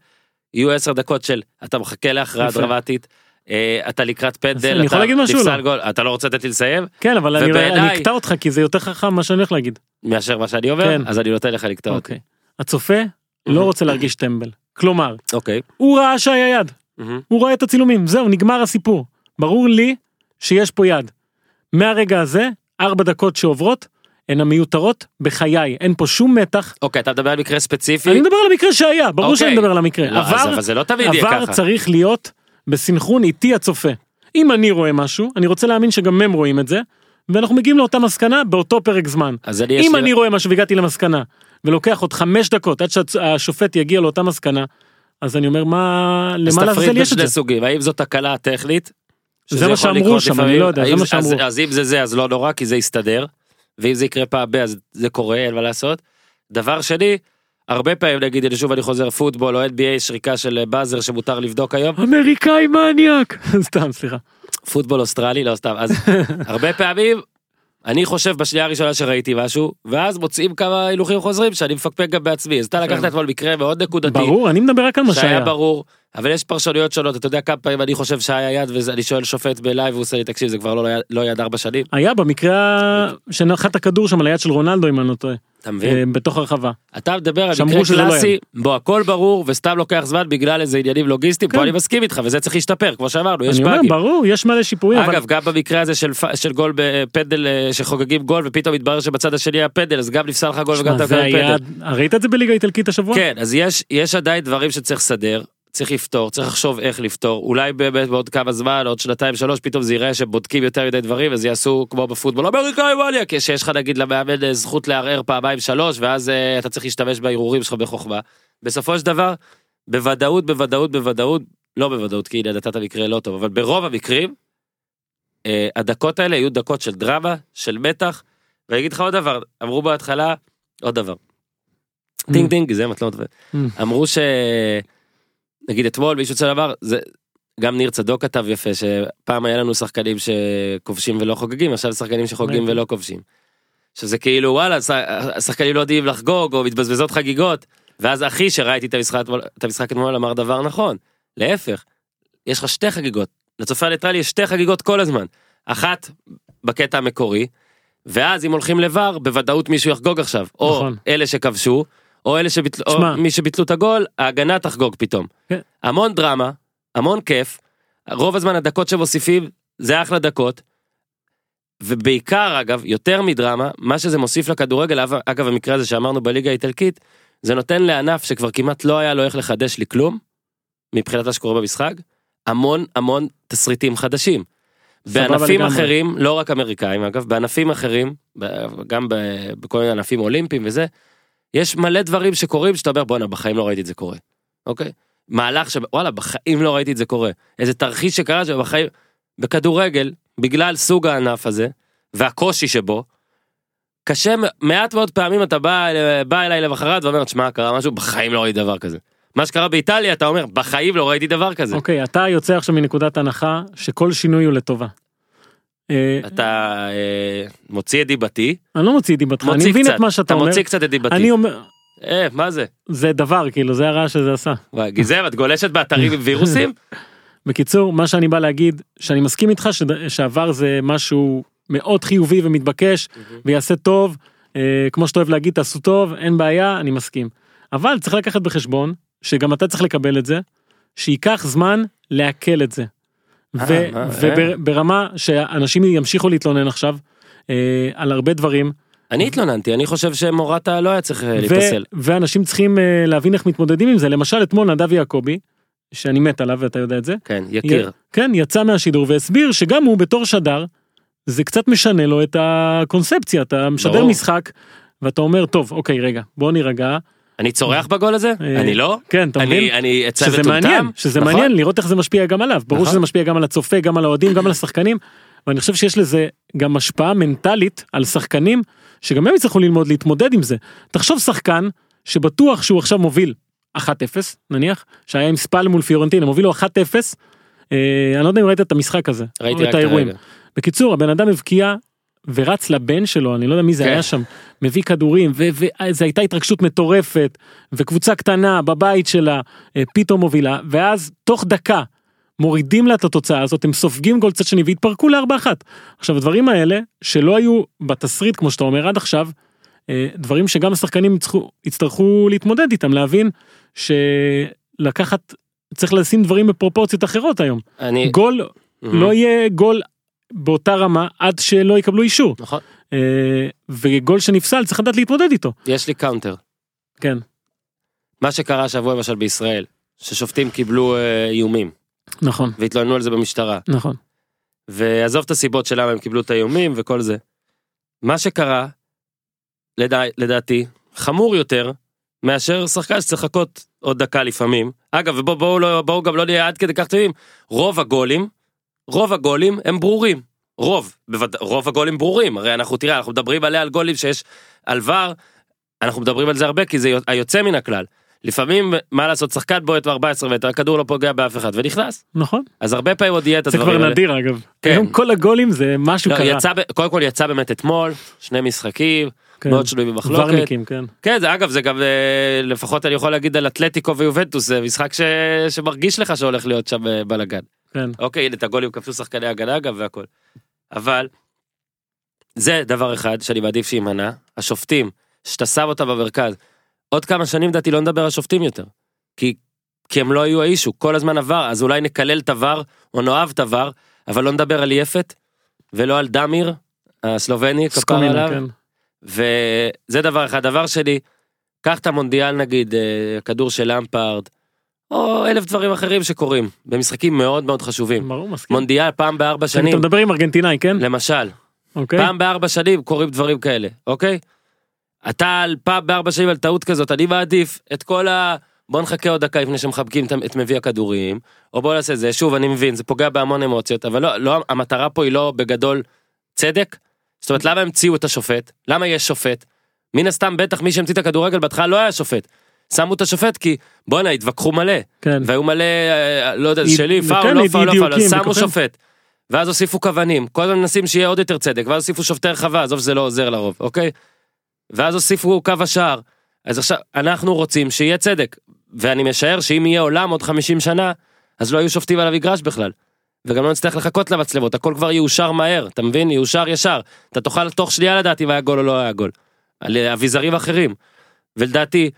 יהיו 10 דקות של אתה מחכה להכרעה. דרמטית. אה, אתה לקראת פנדל, אתה נפסל לא? גול, אתה לא רוצה לתת לי לסיים כן, אבל אני- אקטע אותך כי זה יותר חכם מה שאני הולך להגיד. מאשר מה שאני אומר, כן. אז אני נותן לך לקטוע אותי. אוקיי. הצופה לא רוצה להרגיש טמבל. כלומר, אוקיי. הוא ראה שהיה יד. מהמם. הוא רואה את הצילומים, זהו, נגמר הסיפור. ברור לי שיש פה יד. מהרגע הזה, ארבע דקות שעוברות, הן המיותרות בחיי, אין פה שום מתח. אוקיי, אתה מדבר על מקרה ספציפי. אני מדבר על המקרה שהיה, ברור אוקיי. שאני מדבר על המקרה. לא, אז- עבר, אבל זה לא תמיד יהיה עבר ככה. צריך להיות בסנכרון איתי הצופה. אם אני רואה משהו, אני רוצה להאמין שגם הם רואים את זה, ואנחנו מגיעים לאותה מסקנה באותו פרק זמן. אז אני אם לי- אני רואה משהו והגעתי למסקנה, ולוקח עוד חמש דקות עד שהשופט יגיע לאותה מסקנה, אז אני אומר, מה, אז למה תפריד לעזאזל יש את זה? סוגים, האם זאת תקלה טכנית? זה מה שאמרו שם, אני לפעמים? לא יודע, זה מה אז- שאמרו. אז אם זה זה אז לא נורא כי זה יסתדר, ואם זה יקרה פעם אז זה קורה אין מה לעשות. דבר שני, הרבה פעמים נגיד, הנה שוב אני חוזר פוטבול או NBA שריקה של buzzer שמותר לבדוק היום, אמריקאי מניאק! סתם, סליחה. פוטבול אוסטרלי לא סתם, אז הרבה פעמים אני חושב בשנייה הראשונה שראיתי משהו, ואז מוצאים כמה הילוכים חוזרים שאני מפקפק גם בעצמי, אז אתה לקחת אתמול מקרה מאוד נקודתי. ברור, אני מדבר רק על מה שהיה שהיה. ברור אבל יש פרשנויות שונות אתה יודע כמה פעמים אני חושב שהיה יד ואני שואל שופט ב live והוא עושה לי תקשיב זה כבר לא יד- לא יד ארבע שנים היה במקרה שנחת הכדור שם על היד של רונלדו אם אני לא טועה, אתה מבין אה, בתוך הרחבה. אתה מדבר על מקרה לא קלאסי בו הכל ברור וסתם לוקח זמן בגלל איזה עניינים לוגיסטיים כן. פה אני מסכים איתך וזה צריך להשתפר כמו שאמרנו יש אני אומר, באגים. ברור, יש מלא שיפורים, אבל אגב גם במקרה הזה של של גול בפנדל אה, שחוגגים גול ופתאום מתברר שבצד השני היה פנדל אז גם נפסל לך גול וגם אתה מקבל פנדל. ראית את זה בליגה האיטלקית השבוע? כן אז יש יש עדיין דברים שצריך לסדר צריך לפתור צריך לחשוב איך לפתור אולי באמת בעוד כמה זמן עוד שנתיים שלוש פתאום זה יראה שבודקים יותר מדי דברים אז יעשו כמו בפוטבול אמריקאי מניאק שיש לך נגיד למאמן אה, זכות לערער פעמיים שלוש ואז אה, אתה צריך להשתמש בערעורים שלך בחוכמה. בסופו של דבר בוודאות בוודאות בוודאות לא בוודאות כי הנה נתת מקרה לא טוב אבל ברוב המקרים אה, הדקות האלה יהיו דקות של דרמה של מתח. ואני אגיד לך עוד דבר אמרו בהתחלה עוד דבר. דינג דינג זה מתנות. Mm. אמרו ש... נגיד אתמול מישהו צלם אמר זה גם ניר צדוק כתב יפה שפעם היה לנו שחקנים שכובשים ולא חוגגים עכשיו שחקנים שחוגגים. ולא כובשים. שזה כאילו וואלה ש- השחקנים לא יודעים לחגוג או מתבזבזות חגיגות ואז אחי שראיתי את המשחק את המשחק אתמול אמר דבר נכון להפך יש לך שתי חגיגות לצופה הניטרלי יש שתי חגיגות כל הזמן אחת בקטע המקורי ואז אם הולכים לבר בוודאות מישהו יחגוג עכשיו או נכון. אלה שכבשו או אלה שביטלו או. מי שביטלו את הגול ההגנה תחגוג פתאום. כן. המון דרמה המון כיף רוב הזמן הדקות שמוסיפים זה אחלה דקות. ובעיקר אגב יותר מדרמה מה שזה מוסיף לכדורגל אגב- המקרה הזה שאמרנו בליגה האיטלקית זה נותן לענף שכבר כמעט לא היה לו איך לחדש לי כלום מבחינת מה שקורה במשחק המון המון תסריטים חדשים. בענפים. אחרים, לא רק אמריקאים אגב, בענפים אחרים, גם בכל מיני ענפים אולימפיים וזה, יש מלא דברים שקורים שאתה אומר בואנה בחיים לא ראיתי את זה קורה, אוקיי? מהלך שוואלה בחיים לא ראיתי את זה קורה, איזה תרחיש שקרה שבחיים, בכדורגל, בגלל סוג הענף הזה, והקושי שבו, קשה, מעט מאוד פעמים אתה בא, בא אליי למחרת ואומר, תשמע, קרה משהו, בחיים לא ראיתי דבר כזה. מה שקרה באיטליה, אתה אומר, בחיים לא ראיתי דבר כזה. אוקיי, אתה יוצא עכשיו מנקודת הנחה שכל שינוי הוא לטובה. אה, אתה אה, מוציא את דיבתי, אני לא מוציא את דיבתך, אני מבין את מה שאתה אתה אומר. מוציא קצת את דיבתי. אני אומר, אה, מה זה? זה דבר, כאילו, זה הרעש שזה עשה. גיזם, את גולשת באתרים עם וירוסים? בקיצור, מה שאני בא להגיד, שאני מסכים איתך שעבר זה משהו מאוד חיובי ומתבקש, ויעשה טוב, אה, כמו שאתה אוהב להגיד, תעשו טוב, אין בעיה, אני מסכים. אבל צריך לקחת בחשבון, שגם אתה צריך לקבל את זה, שייקח זמן לעכל את זה. אה, מה, וברמה שאנשים ימשיכו להתלונן עכשיו, אה, על הרבה דברים, אני התלוננתי, אני חושב שמורטה לא היה צריך אה, להיפסל. ואנשים צריכים אה, להבין איך מתמודדים עם זה, למשל אתמול נדב יעקבי, שאני מת עליו ואתה יודע את זה, כן, יקיר. כן, יצא מהשידור והסביר שגם הוא בתור שדר, זה קצת משנה לו את הקונספציה, אתה משדר ברור. משחק, ואתה אומר, טוב, אוקיי, רגע, בוא נירגע. אני צורח בגול הזה? אה, אני לא? כן, אתה מבין? אני- אצא שזה מטומטם? מעניין, שזה נכון? מעניין לראות איך זה משפיע גם עליו. ברור נכון. שזה משפיע גם על הצופה, גם על האוהדים, גם על השחקנים, ואני חושב שיש לזה גם השפעה מנטלית על שחקנים, שגם הם יצטרכו ללמוד להתמודד עם זה. תחשוב שחקן שבטוח שהוא עכשיו מוביל 1-0, נניח, שהיה עם ספל מול פיורנטינה, מוביל לו 1-0, אה, אני לא יודע אם ראית את המשחק הזה, ראיתי רק את האירועים. בקיצור, הבן אדם הבקיע ורץ לבן שלו, אני לא יודע מי זה כן. היה שם, מביא כדורים, וזו הייתה התרגשות מטורפת, וקבוצה קטנה בבית שלה אה, פתאום מובילה, ואז תוך דקה מורידים לה את התוצאה הזאת, הם סופגים גול צד שני והתפרקו לארבע אחת. עכשיו הדברים האלה, שלא היו בתסריט כמו שאתה אומר עד עכשיו, אה, דברים שגם השחקנים יצטרכו, יצטרכו להתמודד איתם, להבין שלקחת, צריך לשים דברים בפרופורציות אחרות היום. אני... גול מהמם. לא יהיה גול באותה רמה עד שלא יקבלו אישור. נכון. אה, וגול שנפסל צריך לדעת להתמודד איתו. יש לי counter. כן, מה שקרה השבוע למשל בישראל, ששופטים קיבלו אה, איומים, נכון, והתלוננו על זה במשטרה. נכון. ועזוב את הסיבות של למה הם קיבלו את האיומים וכל זה. מה שקרה, לדע, לדעתי, חמור יותר מאשר שחקן שצריך לחכות עוד דקה לפעמים. אגב, ובואו בוא, לא, בוא גם לא נהיה עד כדי כך טובים, רוב הגולים, רוב הגולים הם ברורים. רוב, בווד... רוב הגולים ברורים, הרי אנחנו, תראה, אנחנו מדברים עליה על גולים שיש על ור, אנחנו מדברים על זה הרבה כי זה יוצ- היוצא מן הכלל. לפעמים, מה לעשות, שחקן בועט ב-14 מטר, הכדור לא פוגע באף אחד ונכנס. נכון. אז הרבה פעמים עוד יהיה את זה הדברים כבר האלה. נדיר אגב. כן. היום כל הגולים זה משהו לא, קרה. יצא, קודם כל יצא באמת אתמול, שני משחקים, כן. מאוד שנוי במחלוקת. ורניקים, כן. כן, זה אגב, זה גם, אה, לפחות אני יכול להגיד על אתלטיקו ויובנטוס, זה משחק ש... שמרגיש לך שהולך להיות שם אה, בלאגן. כן. אוקיי, הנה את הגולים כבשו שחקני הגנה אגב והכל. אבל, זה דבר אחד שאני מעדיף שיימנע, השופטים, שאתה שם אותם במרכז. עוד כמה שנים לדעתי לא נדבר על שופטים יותר. כי, כי הם לא היו האישו, כל הזמן עבר, אז אולי נקלל את עבר, או נאהב את עבר, אבל לא נדבר על יפת, ולא על דמיר, הסלובני, כפר עליו. כן. וזה דבר אחד. דבר שני, קח את המונדיאל נגיד, אה, כדור של למפארד, או אלף דברים אחרים שקורים, במשחקים מאוד מאוד חשובים. ברור, מסכים. מונדיאל פעם בארבע שנים, אתה מדבר עם ארגנטינאי, כן? למשל, אוקיי. פעם בארבע שנים קורים דברים כאלה, אוקיי? אתה על פעם בארבע שנים על טעות כזאת, אני מעדיף את כל ה... בוא נחכה עוד דקה לפני שמחבקים את- מביא הכדורים, או בוא נעשה זה, שוב אני מבין, זה פוגע בהמון אמוציות, אבל לא, לא, המטרה פה היא לא בגדול צדק. זאת אומרת, למה המציאו את השופט? למה יש שופט? מן הסתם בטח מי שהמציא את הכדורגל בהתחלה לא היה שופט. שמו את השופט כי בואנה התווכחו מלא, כן. והיו מלא, אה, לא יודע, שלי, כן, פאול, לא פאול, לא פאול, אז אי-דיוקים שמו. שופט. ואז הוסיפו כוונים, כל הזמן מנסים שיהיה עוד יותר צדק, ואז הוסיפו שופטי רחבה, עזוב שזה לא עוזר לרוב, אוקיי? ואז הוסיפו קו השער. אז עכשיו, אנחנו רוצים שיהיה צדק, ואני משער שאם יהיה עולם עוד 50 שנה, אז לא יהיו שופטים על המגרש בכלל. וגם לא נצטרך לחכות למצלמות, הכל כבר יאושר מהר, אתה מבין? יאושר ישר. אתה תוכל תוך שנייה לדעת אם היה גול או לא היה גול. על אה, אביזרים אחרים. ולדעתי,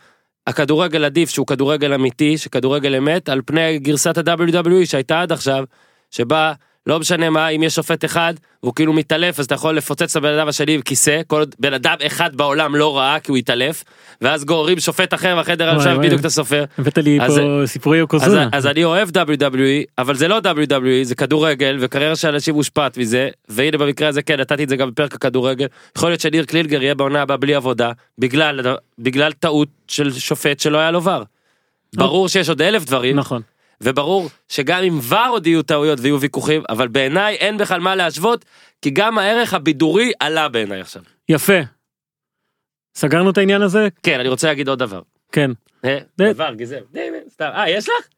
הכדורגל עדיף שהוא כדורגל אמיתי, שכדורגל אמת, על פני גרסת ה-WWE שהייתה עד עכשיו, שבה לא משנה מה, אם יש שופט אחד, והוא כאילו מתעלף, אז אתה יכול לפוצץ את הבן אדם השני בכיסא, כל עוד בן אדם אחד בעולם לא ראה כי הוא התעלף, ואז גוררים שופט אחר בחדר עכשיו. בדיוק את הסופר. הבאת לי אז- פה סיפורי יוקוזונה. אז אני אוהב WWE, אבל זה לא WWE, זה כדורגל, וקריירה של אנשים מושפעת מזה, והנה במקרה הזה כן, נתתי את זה גם בפרק הכדורגל. יכול להיות שניר קלינגר יהיה בעונה הבאה בלי עבודה, בגלל, בגלל טעות של שופט שלא היה לו ור. ברור שיש עוד אלף דברים, נכון. וברור שגם עם ור עוד יהיו טעויות ויהיו ויכוחים, אבל בעיניי אין בכלל מה להשוות, כי גם הערך הבידורי עלה בעיניי עכשיו. יפה. סגרנו את העניין הזה? כן, אני רוצה להגיד עוד דבר. כן. אה, ד- ור, גזר, די, סתם, אה, יש לך?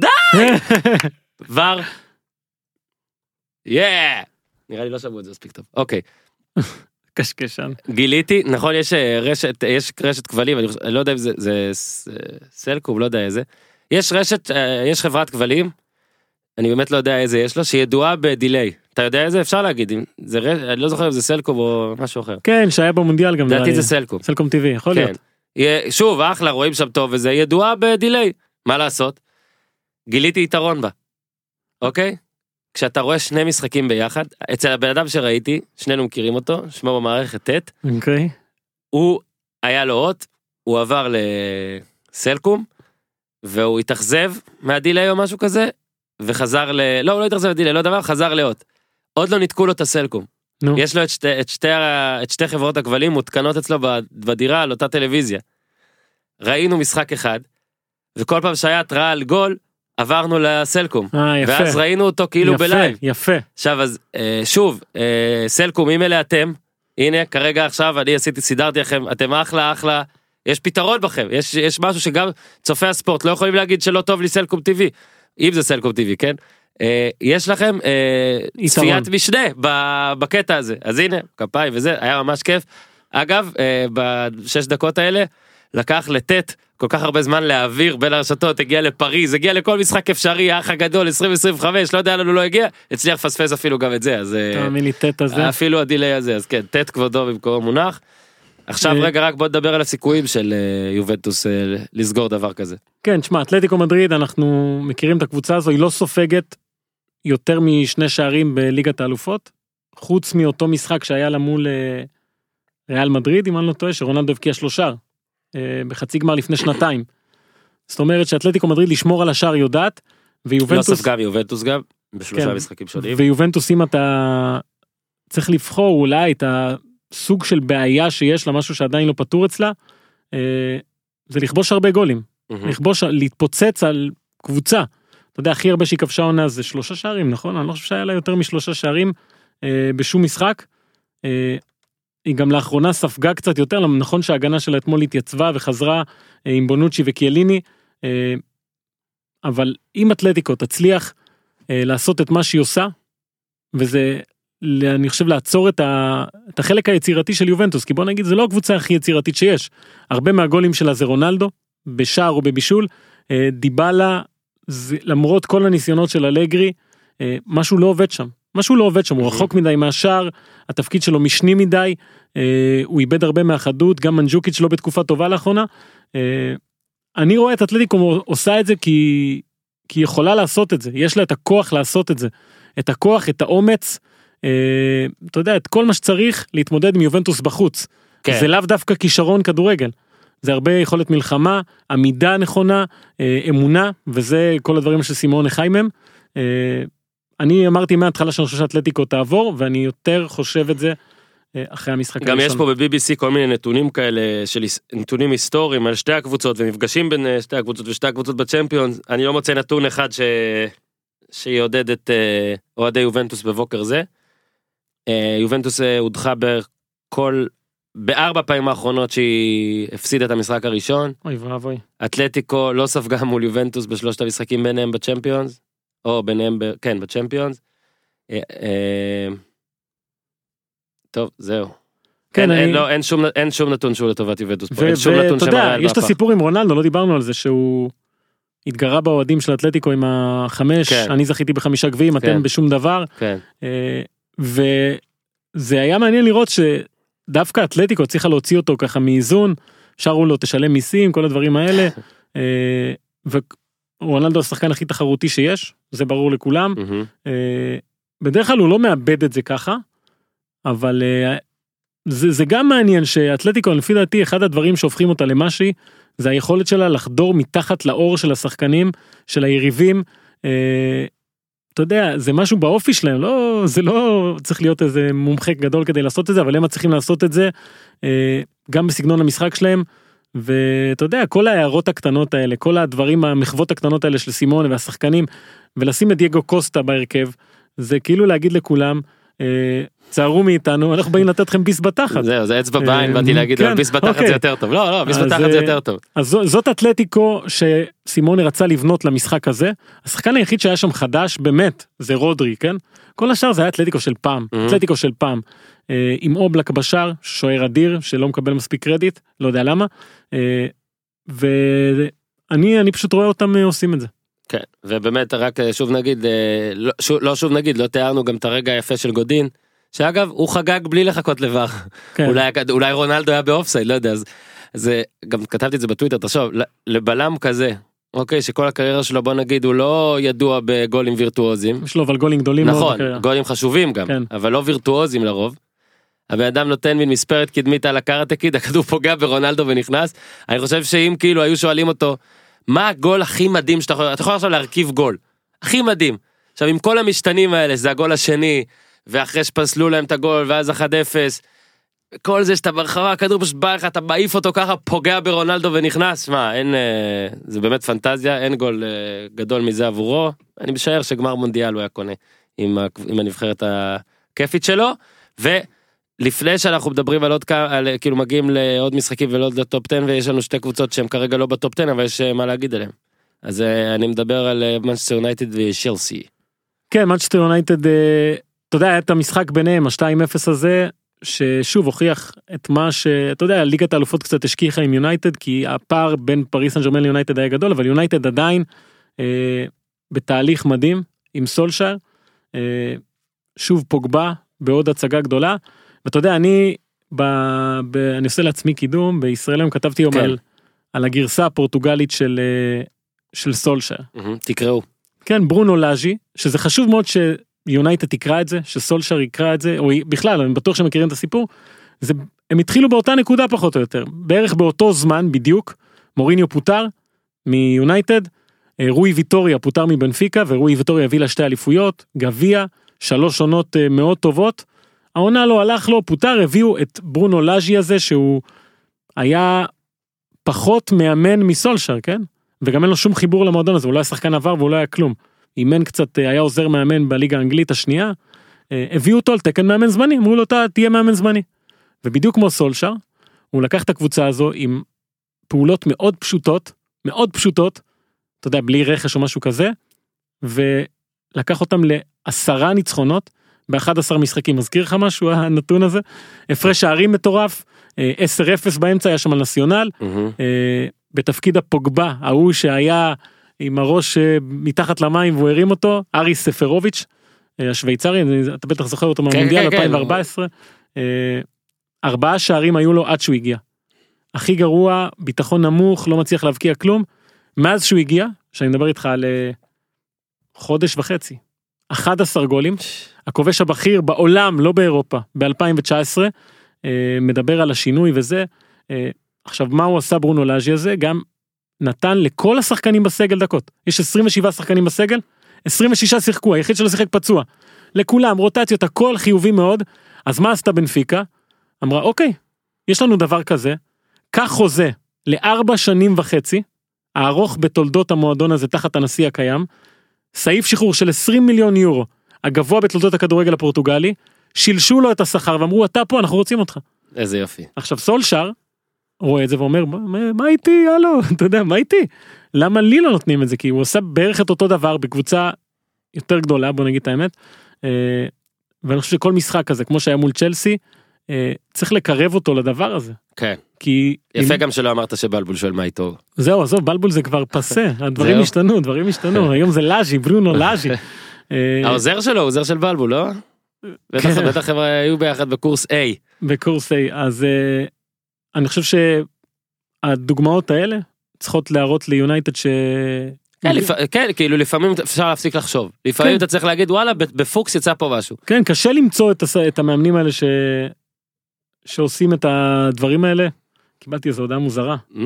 די! ור. יאה! נראה לי לא שמעו את זה מספיק טוב. אוקיי, קשקשן. גיליתי, נכון, יש אה, רשת, יש רשת כבלים, אני, לא יודע אם זה, סלקום, לא יודע איזה. יש רשת, אה, יש חברת כבלים, אני באמת לא יודע איזה יש לו, שידועה בדיליי. אתה יודע איזה? אפשר להגיד, זה רשת, אני לא זוכר אם זה סלקום או משהו אחר. כן, שהיה במונדיאל גם. לדעתי. זה סלקום. סלקום TV, יכול כן. להיות. שוב, אחלה, רואים שם טוב וזה, ידועה בדיליי. מה לעשות? גיליתי יתרון בה. אוקיי? כשאתה רואה שני משחקים ביחד, אצל הבן אדם שראיתי, שנינו מכירים אותו, שמו במערכת ט', אוקיי. הוא היה לו הוט, הוא עבר לסלקום, והוא התאכזב מה delay או משהו כזה, וחזר ל... לא, הוא לא התאכזב מה delay, לא דבר, חזר להוט. עוד לא ניתקו לו את הסלקום. נו. יש לו את שתי, את שתי, את שתי חברות הכבלים מותקנות אצלו בדירה על אותה טלוויזיה. ראינו משחק אחד, וכל פעם שהיה התראה על גול, עברנו לסלקום. אה, יפה. ואז ראינו אותו כאילו יפה, ב live. יפה. עכשיו אז אה, שוב אה, סלקום אם אלה אתם הנה כרגע עכשיו אני עשיתי סידרתי לכם אתם אחלה אחלה יש פתרון בכם יש יש משהו שגם צופי הספורט לא יכולים להגיד שלא טוב לי סלקום TV אם זה סלקום TV כן אה, יש לכם אה. צפיית משנה בקטע הזה אז הנה כפיים וזה היה ממש כיף אגב אה, בשש דקות האלה לקח לטט כל כך הרבה זמן להעביר בין הרשתות הגיע לפריז הגיע לכל משחק אפשרי האח הגדול 2025 לא יודע לנו לא הגיע הצליח לפספס אפילו גם את זה אז אה, תאמין לי, טט הזה. אפילו הדיליי הזה אז כן טט כבודו במקומו מונח. עכשיו אה, רגע רק בוא נדבר על הסיכויים של אה, יובנטוס אה, לסגור דבר כזה. כן, תשמע, אתלטיקו מדריד, אנחנו מכירים את הקבוצה הזו, היא לא סופגת יותר משני שערים בליגת האלופות, חוץ מאותו משחק שהיה לה מול ריאל מדריד, אם אני לא טועה, שרונלדו הבקיע שלושה בחצי גמר לפני שנתיים. זאת אומרת שאתלטיקו מדריד לשמור על השער יודעת, לא ויובנטוס, ספגה מיובנטוס גם בשלושה כן. משחקים שונים. ויובנטוס אם אתה צריך לבחור אולי את הסוג של בעיה שיש לה, משהו שעדיין לא פתור אצלה, אה, זה לכבוש הרבה גולים. מהמם. לכבוש, להתפוצץ על קבוצה. אתה יודע, הכי הרבה שהיא כבשה עונה זה שלושה שערים, נכון? אני לא חושב שהיה לה יותר משלושה שערים אה, בשום משחק. אה, היא גם לאחרונה ספגה קצת יותר, נכון שההגנה שלה אתמול התייצבה וחזרה אה, עם בונוצ'י וקיאליני, אה, אבל אם אתלטיקו תצליח אה, לעשות את מה שהיא עושה, וזה, אני חושב, לעצור את, ה, את החלק היצירתי של יובנטוס, כי בוא נגיד, זה לא הקבוצה הכי יצירתית שיש. הרבה מהגולים שלה זה רונלדו, בשער או בבישול, אה, דיבלה, זה, למרות כל הניסיונות של אלגרי, אה, משהו לא עובד שם. משהו לא עובד שם, הוא רחוק מדי מהשער, התפקיד שלו משני מדי, אה, הוא איבד הרבה מהחדות, גם מנג'וקיץ' לא בתקופה טובה לאחרונה. אני רואה את אתלטיקו עושה את זה כי, כי היא יכולה לעשות את זה, יש לה את הכוח לעשות את זה. את הכוח, את האומץ, אתה יודע, את כל מה שצריך להתמודד עם יובנטוס בחוץ. כן. זה לאו דווקא כישרון כדורגל. זה הרבה יכולת מלחמה, עמידה נכונה, אה, אמונה, וזה כל הדברים שסימון חי מהם. אה, אני אמרתי מההתחלה שאני חושב שאתלטיקו תעבור, ואני יותר חושב את זה אה, אחרי המשחק גם יש פה ב-BBC כל מיני נתונים כאלה של נתונים היסטוריים על שתי הקבוצות ומפגשים בין אה, שתי הקבוצות ושתי הקבוצות בצ'מפיונס אני לא מוצא נתון אחד ש... שיעודד את אה, אוהדי יובנטוס בבוקר זה. אה, יובנטוס אה, הודחה בכל בארבע פעמים האחרונות שהיא הפסידה את המשחק הראשון אוי ואבוי. אתלטיקו לא ספגה מול יובנטוס בשלושת המשחקים ביניהם בצ'מפיונס או ביניהם ב... כן בצ'מפיונס. אה, טוב זהו. כן, אין, אני- אין, לא, אין, שום, אין שום נתון שהוא לטובת יובנטוס פה, ו- אין שום נתון ואתה יודע, שמראה על יש את מהפך. הסיפור עם רונלדו, לא דיברנו על זה שהוא התגרה באוהדים של אתלטיקו עם החמש, כן. אני זכיתי בחמישה גביעים, כן. אתם בשום דבר. כן, אה, וזה היה מעניין לראות שדווקא אתלטיקו הצליחה להוציא אותו ככה מאיזון, שרו לו תשלם מיסים, כל הדברים האלה. אה, רונלדו השחקן הכי תחרותי שיש, זה ברור לכולם. אה, בדרך כלל הוא לא מאבד את זה ככה, אבל אה, זה, זה גם מעניין שאתלטיקו לפי דעתי אחד הדברים שהופכים אותה למה שהיא, זה היכולת שלה לחדור מתחת לאור של השחקנים, של היריבים. אה, אתה יודע, זה משהו באופי שלהם, לא, זה לא צריך להיות איזה מומחה גדול כדי לעשות את זה, אבל הם מצליחים לעשות את זה אה, גם בסגנון המשחק שלהם. ואתה יודע, כל ההערות הקטנות האלה, כל הדברים, המחוות הקטנות האלה של סימון והשחקנים, ולשים את דייגו קוסטה בהרכב, זה כאילו להגיד לכולם, אה, צערו מאיתנו, אנחנו באים לתת לכם ביס בתחת. זהו, זה אצבע אה, בעין, באתי להגיד, כן, אבל ביס בתחת אוקיי. זה יותר טוב. לא, לא, ביס בתחת זה אה, יותר טוב. אז זאת אתלטיקו שסימוני רצה לבנות למשחק הזה. השחקן היחיד שהיה שם חדש באמת זה רודרי כן כל השאר זה היה אתלטיקו של פעם Mhm. אתלטיקו של פעם אה, עם אובלק בשער שוער אדיר שלא מקבל מספיק קרדיט לא יודע למה אה, ואני אני פשוט רואה אותם אה, עושים את זה. כן, ובאמת רק אה, שוב נגיד, אה, לא שוב, לא שוב נגיד, לא תיארנו גם את הרגע היפה של גודין, שאגב הוא חגג בלי לחכות לבר, כן. אולי, אולי רונלדו היה באופסייד, לא יודע, אז זה, גם כתבתי את זה בטוויטר, תחשוב, לבלם כזה, אוקיי, שכל הקריירה שלו בוא נגיד הוא לא ידוע בגולים וירטואוזים, יש לו אבל גולים גדולים מאוד נכון, בקריירה. גולים חשובים גם, כן. אבל לא וירטואוזים לרוב. הבן אדם נותן מין מספרת קדמית על הקארטה קיד, הכדור פוגע ברונלדו ונכנס. אני חושב שאם כאילו היו שואלים אותו, מה הגול הכי מדהים שאתה יכול, אתה יכול עכשיו להרכיב גול. הכי מדהים. עכשיו עם כל המשתנים האלה, זה הגול השני, ואחרי שפסלו להם את הגול, ואז 1-0, כל זה שאתה ברחבה, הכדור פשוט בא לך, אתה מעיף אותו ככה, פוגע ברונלדו ונכנס, שמע, אין, אה, זה באמת פנטזיה, אין גול אה, גדול מזה עבורו. אני משער שגמר מונדיאל הוא היה קונה עם, עם הנבחרת הכיפית שלו, ולפני שאנחנו מדברים על עוד כמה, כאילו מגיעים לעוד משחקים ולא לטופ 10, ויש לנו שתי קבוצות שהן כרגע לא בטופ 10, אבל יש אה, מה להגיד עליהן. אז אה, אני מדבר על מנצ'סטר יונייטד ושלסי. כן מנצ'סטר יונייטד אה, אתה יודע היה את המשחק ביניהם ה-2-0 הזה ששוב הוכיח את מה שאתה יודע ליגת האלופות קצת השכיחה עם יונייטד כי הפער בין פריס סן ג'רמן ליונייטד היה גדול אבל יונייטד עדיין אה, בתהליך מדהים עם סולשאר אה, שוב פוגבה בעוד הצגה גדולה ואתה יודע אני ב, ב, אני עושה לעצמי קידום בישראל היום כתבתי היום כן. על, על הגרסה הפורטוגלית של אה, של סולשאר. מהמם, תקראו. כן ברונו לאז'י שזה חשוב מאוד שיונייטד תקרא את זה שסולשר יקרא את זה או בכלל אני בטוח שהם מכירים את הסיפור. זה הם התחילו באותה נקודה פחות או יותר בערך באותו זמן בדיוק מוריניו פוטר מיונייטד אה, רוי ויטוריה פוטר מבנפיקה ורוי ויטוריה הביא לה שתי אליפויות גביע שלוש עונות אה, מאוד טובות. העונה לא הלך לו פוטר הביאו את ברונו לאז'י הזה שהוא היה פחות מאמן מסולשר כן וגם אין לו שום חיבור למועדון הזה הוא לא היה שחקן עבר והוא לא היה כלום. אימן קצת אה, היה עוזר מאמן בליגה האנגלית השנייה. אה, הביאו אותו על תקן מאמן זמני אמרו לו תהיה מאמן זמני. ובדיוק כמו סולשר הוא לקח את הקבוצה הזו עם פעולות מאוד פשוטות מאוד פשוטות. אתה יודע בלי רכש או משהו כזה. ולקח אותם לעשרה ניצחונות ב-11 משחקים מזכיר לך משהו הנתון הזה הפרש שערים מטורף אה, 10-0 באמצע היה שם על נציונל. אה, בתפקיד הפוגבה ההוא שהיה עם הראש אה, מתחת למים והוא הרים אותו ארי ספרוביץ' אה, השוויצרי אתה בטח זוכר אותו מהמונדיאל כן, כן. 2014 אה, ארבעה שערים היו לו עד שהוא הגיע. הכי גרוע ביטחון נמוך לא מצליח להבקיע כלום מאז שהוא הגיע שאני מדבר איתך על אה, חודש וחצי 11 גולים. הכובש הבכיר בעולם לא באירופה ב2019 מדבר על השינוי וזה. אה, עכשיו מה הוא עשה ברונו לאז'י הזה? גם נתן לכל השחקנים בסגל דקות. יש 27 שחקנים בסגל 26 שיחקו היחיד שלא שיחק פצוע. לכולם רוטציות הכל חיובי מאוד. אז מה עשתה בנפיקה? אמרה אוקיי יש לנו דבר כזה קח חוזה לארבע שנים וחצי הארוך בתולדות המועדון הזה תחת הנשיא הקיים סעיף שחרור של 20 מיליון יורו הגבוה בתולדות הכדורגל הפורטוגלי שילשו לו את השכר ואמרו אתה פה אנחנו רוצים אותך. איזה יופי. עכשיו סולשר רואה את זה ואומר מה, מה- איתי הלו אתה יודע מה איתי למה לי לא נותנים את זה כי הוא עושה בערך את אותו דבר בקבוצה יותר גדולה בוא נגיד את האמת. אה, ואני חושב שכל משחק כזה כמו שהיה מול צ'לסי אה, צריך לקרב אותו לדבר הזה כן. כי יפה אם- גם שלא אמרת שבלבול שואל מה איתו. זהו עזוב בלבול זה כבר פסה הדברים? השתנו דברים השתנו היום זה לאז'י ברונו לאז'י. אה, העוזר שלו עוזר של בלבול, לא? בטח, כן. בטח הם היו ביחד בקורס A. בקורס A אז אה, אני חושב שהדוגמאות האלה צריכות להראות ליונייטד ש... כן, לפ- כן, כאילו לפעמים אפשר להפסיק לחשוב. לפעמים כן. אתה צריך להגיד וואלה בפוקס יצא פה משהו. כן, קשה למצוא את, הס... את המאמנים האלה ש... שעושים את הדברים האלה. קיבלתי איזו הודעה מוזרה. Mm,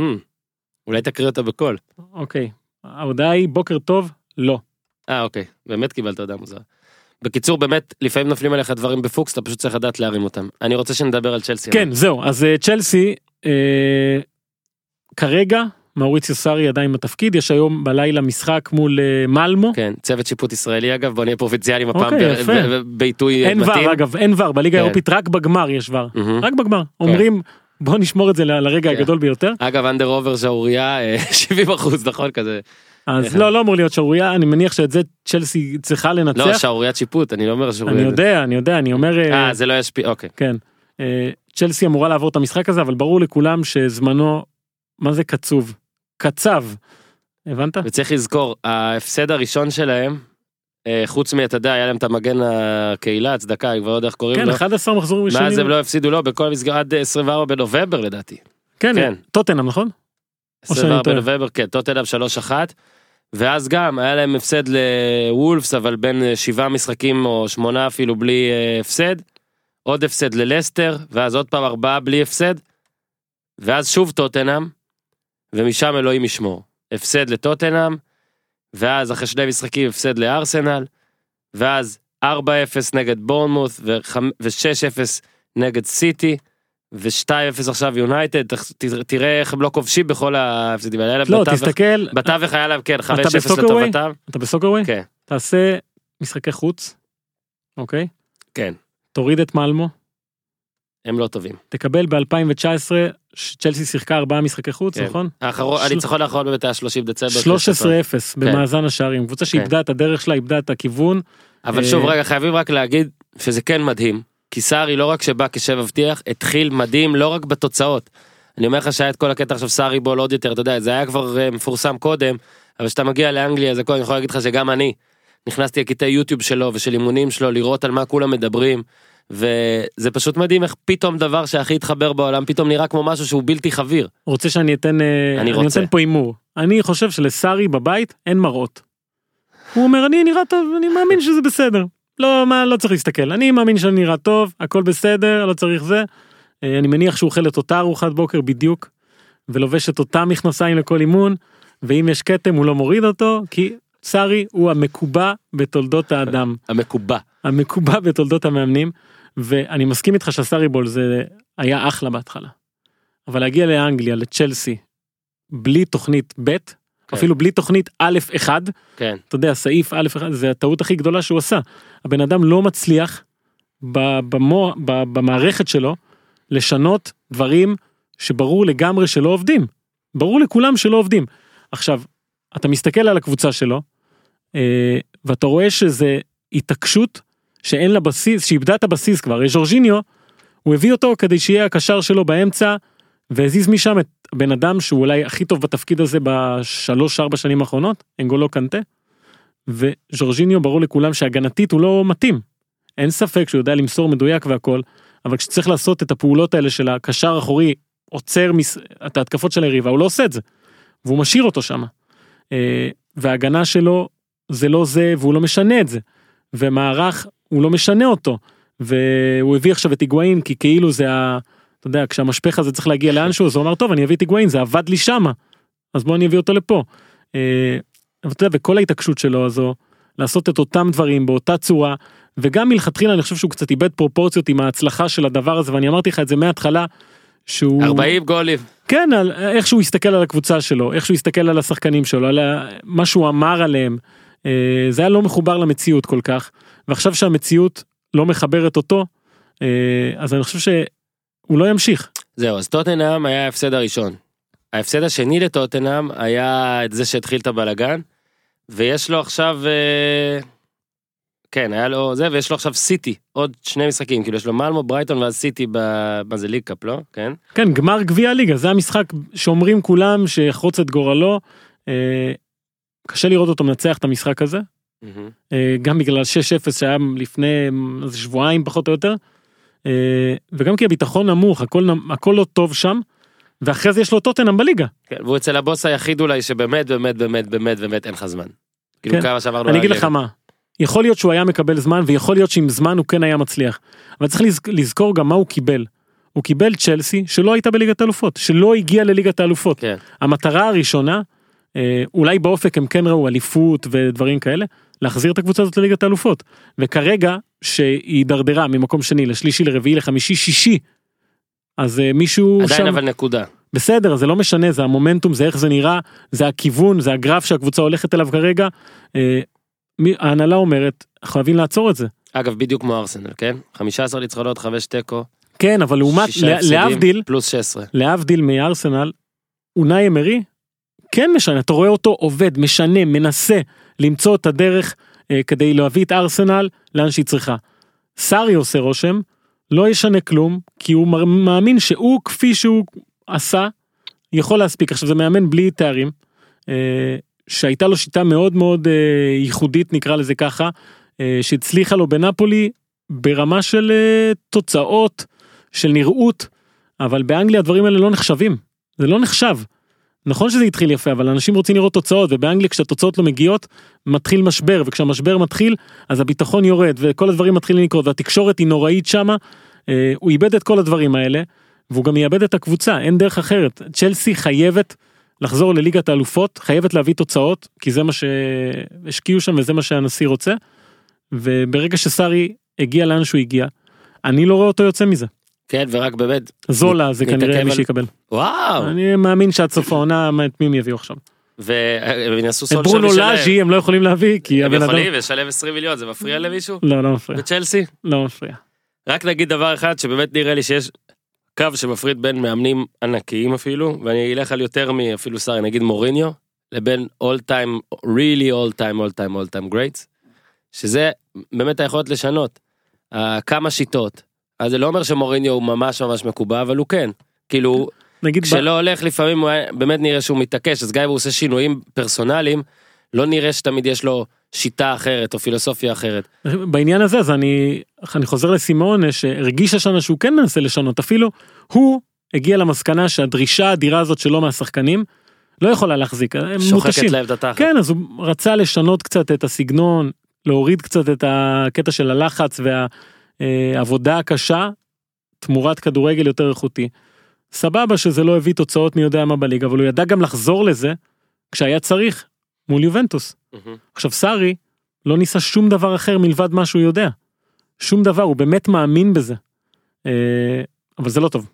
אולי תקריא אותה בקול. אוקיי, ההודעה היא בוקר טוב, לא. אה אוקיי, באמת קיבלת הודעה מוזרה. בקיצור באמת לפעמים נופלים עליך דברים בפוקס אתה פשוט צריך לדעת להרים אותם. אני רוצה שנדבר על צ'לסי. כן, זהו, אז אה, צ'לסי, אה, כרגע, מאוריציו סארי עדיין בתפקיד, יש היום בלילה משחק מול אה, מלמו. כן, צוות שיפוט ישראלי אגב, בוא נהיה פרובינציאליים הפעם אוקיי, בעיתוי אין מתאים. VAR אגב, אין VAR, בליגה כן. האירופית רק בגמר יש VAR. מהמם. רק בגמר. אומרים, בוא נשמור את זה ל- לרגע כן. הגדול ביותר. אגב under over שערורייה אה, 70 אחוז נכון כזה. אז איך? לא, לא אמור להיות שערורייה, אני מניח שאת זה צ'לסי צריכה לא לנצח. שערוריית שיפוט אני לא אומר שערוריית. אני יודע, אני יודע, אני אומר, אה, אה זה לא ישפיע אוקיי. כן. אה, צ'לסי אמורה לעבור את המשחק הזה, אבל ברור לכולם שזמנו, מה זה קצוב? קצב. הבנת? וצריך לזכור ההפסד הראשון שלהם אה, חוץ מאתה יודע היה להם את המגן הקהילה הצדקה אני כבר לא יודע איך קוראים כן, לו. 11 מחזורים מאז ראשונים. הם לא הפסידו לו בכל המסגרת עד 24 בנובמבר לדעתי. כן, כן. טוטנאם, נכון? או שאני 24 טועה. בנובמבר כן טוטנאם 3-1. ואז גם היה להם הפסד לוולפס אבל בין אה, שבעה משחקים או שמונה אפילו בלי אה, הפסד. עוד הפסד ללסטר ואז עוד פעם ארבעה בלי הפסד. ואז שוב טוטנאם. ומשם אלוהים ישמור. הפסד לטוטנאם. ואז אחרי שני משחקים הפסד לארסנל. ואז 4-0 נגד בורנמוט ו-6-0 נגד סיטי. ו-2-0 עכשיו יונייטד תראה איך הם לא כובשים בכל ההפסדים האלה. לא, בתווך- תסתכל, בתווך היה להם כן 5-0 בסוקרווי? לטובתם. אתה בסוקרווי? כן. תעשה משחקי חוץ, אוקיי? כן. תוריד את מלמו, הם לא טובים. תקבל ב-2019, צ'לסי שיחקה ארבעה משחקי חוץ, כן. נכון? האחרון, של- הניצחון האחרון באמת היה 30 דצמבר. 13-0 במאזן השערים, קבוצה כן. שאיבדה את הדרך שלה, איבדה את הכיוון. אבל אה, שוב רגע חייבים רק להגיד שזה כן מדהים. כי סארי לא רק שבא כשם מבטיח, התחיל מדהים לא רק בתוצאות. אני אומר לך שהיה את כל הקטע עכשיו סארי בול עוד יותר, אתה יודע, זה היה כבר אה, מפורסם קודם, אבל כשאתה מגיע לאנגליה זה הכל, אני יכול להגיד לך שגם אני נכנסתי לקטעי יוטיוב שלו ושל אימונים שלו לראות על מה כולם מדברים. וזה פשוט מדהים איך פתאום דבר שהכי התחבר בעולם פתאום נראה כמו משהו שהוא בלתי חביר. רוצה שאני אתן, אה, אני אני רוצה. נותן פה הימור. אני חושב שלסארי בבית אין מראות. הוא אומר אני נראה טוב, אני מאמין שזה בסדר. לא, מה, לא צריך להסתכל, אני מאמין שאני נראה טוב, הכל בסדר, לא צריך זה. אה, אני מניח שהוא אוכל את אותה ארוחת בוקר בדיוק, ולובש את אותם מכנסיים לכל אימון, ואם יש כתם הוא לא מוריד אותו, כי סארי הוא המקובע בתולדות האדם. המקובע. המקובע בתולדות המאמנים ואני מסכים איתך שהסארי בול זה היה אחלה בהתחלה. אבל להגיע לאנגליה לצ'לסי בלי תוכנית ב' כן. אפילו בלי תוכנית א' 1 כן. אתה יודע סעיף א' 1 זה הטעות הכי גדולה שהוא עשה. הבן אדם לא מצליח ב- במו, ב- במערכת שלו לשנות דברים שברור לגמרי שלא עובדים. ברור לכולם שלא עובדים. עכשיו אתה מסתכל על הקבוצה שלו אה, ואתה רואה שזה התעקשות שאין לה בסיס שאיבדה את הבסיס כבר ז'ורג'יניו הוא הביא אותו כדי שיהיה הקשר שלו באמצע והזיז משם את הבן אדם שהוא אולי הכי טוב בתפקיד הזה בשלוש ארבע שנים האחרונות אנגולו קנטה. וז'ורג'יניו ברור לכולם שהגנתית הוא לא מתאים. אין ספק שהוא יודע למסור מדויק והכל אבל כשצריך לעשות את הפעולות האלה של הקשר האחורי עוצר מס... את ההתקפות של היריבה הוא לא עושה את זה. והוא משאיר אותו שם. אה, וההגנה שלו זה לא זה והוא לא משנה את זה. ומערך הוא לא משנה אותו. והוא הביא עכשיו את היגואין כי כאילו זה ה... אתה יודע כשהמשפך הזה צריך להגיע לאנשהו אז הוא אמר טוב אני אביא את היגואין זה עבד לי שמה. אז בוא אני אביא אותו לפה. אה, אבל אתה יודע בכל ההתעקשות שלו הזו לעשות את אותם דברים באותה צורה וגם מלכתחילה אני חושב שהוא קצת איבד פרופורציות עם ההצלחה של הדבר הזה ואני אמרתי לך את זה מההתחלה. שהוא 40 גולים. כן, על איך שהוא הסתכל על הקבוצה שלו, איך שהוא הסתכל על השחקנים שלו, על מה שהוא אמר עליהם. אה, זה היה לא מחובר למציאות כל כך, ועכשיו שהמציאות לא מחברת אותו, אה, אז אני חושב שהוא לא ימשיך. זהו אז טוטנאם היה ההפסד הראשון. ההפסד השני לטוטנאם היה את זה שהתחיל את הבלגן. ויש לו עכשיו אה, כן היה לו זה ויש לו עכשיו סיטי עוד שני משחקים כאילו יש לו מלמו ברייטון ואז סיטי ב... מה זה ליג קאפ לא כן כן, גמר גביע הליגה, זה המשחק שאומרים כולם שיחרוץ את גורלו. אה, קשה לראות אותו מנצח את המשחק הזה, אה, גם בגלל 6-0 שהיה לפני איזה שבועיים פחות או יותר, אה, וגם כי הביטחון נמוך, הכל, הכל לא טוב שם, ואחרי זה יש לו טוטנאם בליגה. כן, והוא אצל הבוס היחיד אולי שבאמת באמת באמת באמת באמת אין לך זמן. כאילו כן. כמה שעברנו אני על אגיד לך. מה, יכול להיות שהוא היה מקבל זמן ויכול להיות שעם זמן הוא כן היה מצליח. אבל צריך לז- לזכור גם מה הוא קיבל. הוא קיבל צ'לסי שלא הייתה בליגת האלופות, שלא הגיעה לליגת האלופות. כן. המטרה הראשונה, אה, אולי באופק הם כן ראו אליפות ודברים כאלה, להחזיר את הקבוצה הזאת לליגת האלופות. וכרגע שהיא הידרדרה ממקום שני לשלישי לרביעי לחמישי שישי, אז אה, מישהו עדיין שם, אבל נקודה. בסדר זה לא משנה זה המומנטום זה איך זה נראה זה הכיוון זה הגרף שהקבוצה הולכת אליו כרגע. אה, ההנהלה אומרת חייבים לעצור את זה. אגב בדיוק כמו ארסנל כן 15 ניצחונות 5 תיקו. כן אבל לעומת להבדיל פלוס 16. להבדיל מארסנל, אונאי אמרי כן משנה, אתה רואה אותו עובד, משנה, מנסה למצוא את הדרך אה, כדי להביא את ארסנל לאן שהיא צריכה. סארי עושה רושם, לא ישנה כלום, כי הוא מאמין שהוא כפי שהוא עשה, יכול להספיק. עכשיו זה מאמן בלי תארים, אה, שהייתה לו שיטה מאוד מאוד אה, ייחודית נקרא לזה ככה, אה, שהצליחה לו בנפולי ברמה של אה, תוצאות, של נראות, אבל באנגליה הדברים האלה לא נחשבים, זה לא נחשב. נכון שזה התחיל יפה אבל אנשים רוצים לראות תוצאות ובאנגליה כשהתוצאות לא מגיעות מתחיל משבר וכשהמשבר מתחיל אז הביטחון יורד וכל הדברים מתחילים לקרות והתקשורת היא נוראית שמה. אה, הוא איבד את כל הדברים האלה והוא גם יאבד את הקבוצה אין דרך אחרת צ'לסי חייבת לחזור לליגת האלופות חייבת להביא תוצאות כי זה מה שהשקיעו שם וזה מה שהנשיא רוצה. וברגע שסארי הגיע לאן שהוא הגיע אני לא רואה אותו יוצא מזה כן ורק באמת זולה זה כנראה מי שיקבל וואו אני מאמין שעד סוף העונה את מי הם יביאו עכשיו. והם יעשו את סול ברונו לאז'י הם לא יכולים להביא כי הם יכולים לשלם 20 מיליון זה מפריע למישהו? לא לא מפריע בצ'לסי? לא מפריע. רק נגיד דבר אחד שבאמת נראה לי שיש קו שמפריד בין מאמנים ענקיים אפילו ואני אלך על יותר מאפילו סארי נגיד מוריניו לבין all time really all time all time all time greats שזה באמת היכולת לשנות כמה שיטות אז זה לא אומר שמוריניו הוא ממש ממש מקובע אבל הוא כן כאילו נגיד ב- כשלא הולך לפעמים הוא באמת נראה שהוא מתעקש אז גם אם הוא עושה שינויים פרסונליים לא נראה שתמיד יש לו שיטה אחרת או פילוסופיה אחרת. בעניין הזה אז אני אני חוזר לסימון שהרגיש השנה שהוא כן מנסה לשנות אפילו הוא הגיע למסקנה שהדרישה האדירה הזאת שלו מהשחקנים לא יכולה להחזיק הם שוחקת מותשים. להם את התחת. כן אז הוא רצה לשנות קצת את הסגנון להוריד קצת את הקטע של הלחץ והעבודה הקשה תמורת כדורגל יותר איכותי. סבבה שזה לא הביא תוצאות מי יודע מה בליגה אבל הוא ידע גם לחזור לזה כשהיה צריך מול יובנטוס. מהמם. עכשיו סארי לא ניסה שום דבר אחר מלבד מה שהוא יודע. שום דבר הוא באמת מאמין בזה. אה, אבל זה לא טוב.